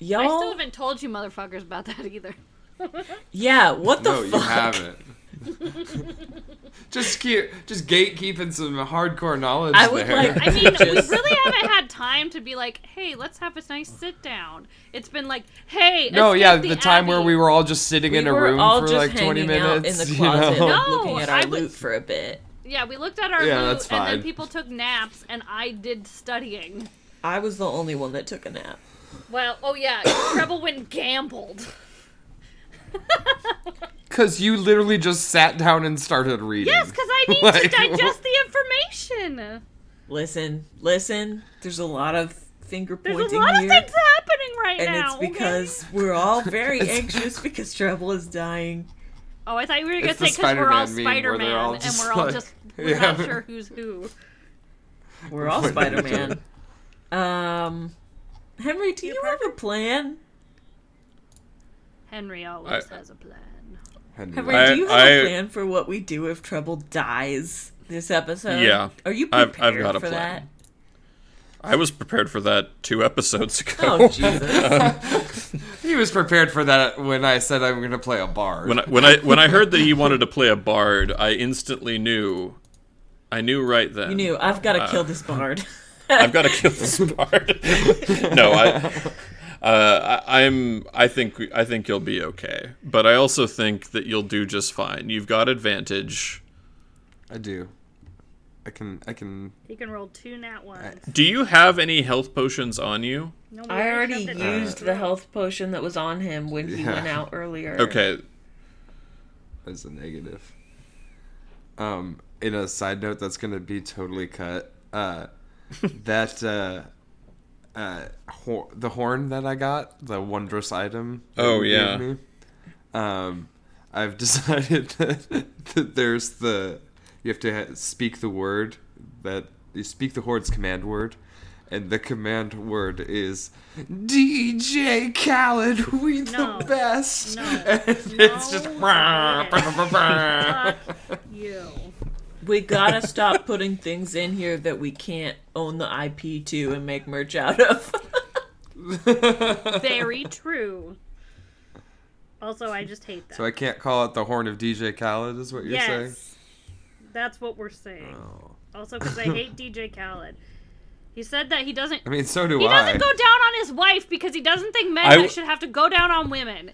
A: Y'all.
C: I still haven't told you motherfuckers about that either. (laughs)
A: Yeah. What the fuck?
E: no,
A: fuck?
E: you haven't. (laughs) just keep just gatekeeping some hardcore knowledge
A: I would
E: there.
A: like-
C: I (laughs) mean, we really haven't had time to be like, hey, let's have a nice sit down. It's been like, hey,
E: no, yeah, the, time where we were all just sitting
A: We
E: in a room
A: all
E: for
A: just
E: like twenty
A: hanging out
E: minutes.
A: in the
E: you
A: closet,
E: know?
C: No,
A: looking at our
C: I
A: loot
C: was-
A: for a bit.
C: Yeah, we looked at our
E: Yeah,
C: loot,
E: that's
C: and then
E: fine.
C: people took naps, and I did studying.
A: I was the only one that took a nap.
C: Well, oh yeah, Treble (coughs) went gambled. (laughs)
E: Because you literally just sat down and started reading.
C: Yes, because I need (laughs)
E: Like,
C: to digest (laughs) the information.
A: Listen, listen. There's a lot of finger pointing There's
C: a lot
A: here,
C: of things happening right
A: and
C: now.
A: it's
C: okay?
A: because we're all very anxious because Treble is dying.
C: Oh, I thought you were gonna say because we're all
E: Spider-Man meme
C: Spider
E: where they're all
C: and
E: just
C: we're all just we're
E: Yeah.
C: not sure who's who.
A: We're all Spider Man. Um, Henry, do you have a plan?
C: Henry always
B: I-
C: has a plan.
E: Henry,
A: Henry,
B: I-
A: do you have
B: I-
A: a plan for what we do if Trouble dies this episode?
B: Yeah,
A: Are you
B: I've-
A: prepared
B: I've got a
A: for
B: plan. I was prepared for that two episodes ago.
A: Oh (laughs) Jesus! (laughs)
E: he was prepared for that when I said I'm going to play a bard.
B: when I, when I when I heard that he wanted to play a bard, I instantly knew. I knew right then.
A: you knew I've got to
B: Uh,
A: kill this bard. (laughs)
B: I've got to kill this part. no, I. Uh, I, I'm. I think. I think you'll be okay, but I also think that you'll do just fine. You've got advantage.
E: I do. I can. I can.
C: He can roll two nat ones.
B: Do you have any health potions on you?
C: No,
A: I already
C: shoved it down
A: used
C: his
A: the health potion that was on him when he
E: Yeah.
A: went out earlier.
B: Okay.
E: As a negative. Um. In a side note, that's going to be totally cut. Uh, (laughs) that uh, uh, hor- the horn that I got, the wondrous item. that
B: Oh,
E: gave
B: yeah.
E: me, um, I've (laughs) decided that, that there's the you have to ha- speak the word that you speak the horde's command word, and the command word is DJ Khaled. We
C: No.
E: the best.
C: No. (laughs)
E: And it's just.
C: No. Fuck you.
A: We gotta stop putting things in here that we can't own the IP to and make merch out of.
C: Very true. Also, I just hate that.
E: So I can't call it the horn of DJ Khaled, is what you're
C: yes,
E: saying?
C: that's what we're saying.
E: Oh.
C: Also, because I hate DJ Khaled. He said that he doesn't.
E: I mean, so do
C: He
E: I.
C: He doesn't go down on his wife because he doesn't think men
B: I w-
C: should have to go down on women.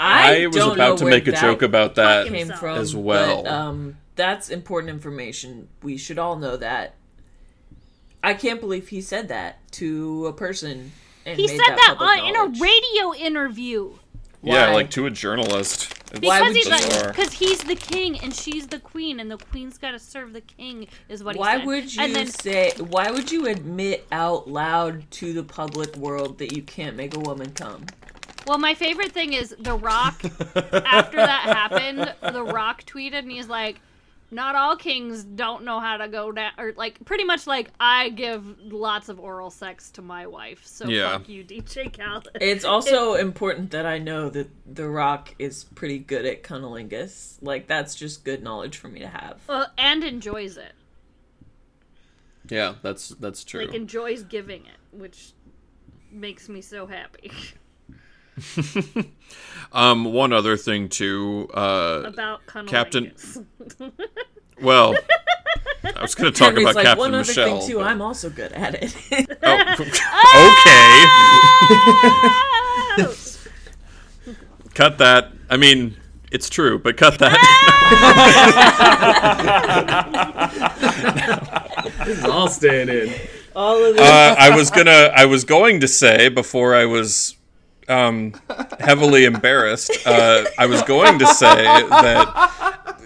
B: I, was
A: don't
B: about
A: know
B: to make a joke about that.
A: came
C: himself.
A: from
B: as well.
A: But, um, that's important information. We should all know that. I can't believe he said that to a person. And
C: He
A: made
C: said that
A: public
C: on, in a radio interview
B: Yeah, like to a journalist. It's
A: Why
C: because
A: would
C: he's
A: you-
C: like because he's the king and she's the queen and the queen's got to serve the king is what he said.
A: Why would you
C: And then
A: say? Why would you admit out loud to the public world that you can't make a woman come?
C: Well, my favorite thing is The Rock. (laughs) after that happened, The Rock tweeted and he's like, "Not all kings don't know how to go down," or like pretty much like, "I give lots of oral sex to my wife, so
B: Yeah.
C: fuck you, DJ Khaled."
A: It's also important that I know that The Rock is pretty good at cunnilingus. Like that's just good knowledge for me to have.
C: Well, and enjoys it,
B: Yeah, that's that's true.
C: like enjoys giving it, which makes me so happy (laughs) (laughs)
B: um, one other thing too. Uh,
C: about cunnilingus.
B: Captain- (laughs) well, I was going to talk
A: Henry's
B: about
A: like
B: Captain
A: one other
B: Michelle.
A: thing too.
B: but-
A: I'm also good at it.
B: Oh, (laughs) okay. cut that. I mean, it's true, but cut that.
D: This is all staying in.
A: All of this.
B: uh, I was gonna. I was going to say before I was um, heavily embarrassed. Uh, I was going to say that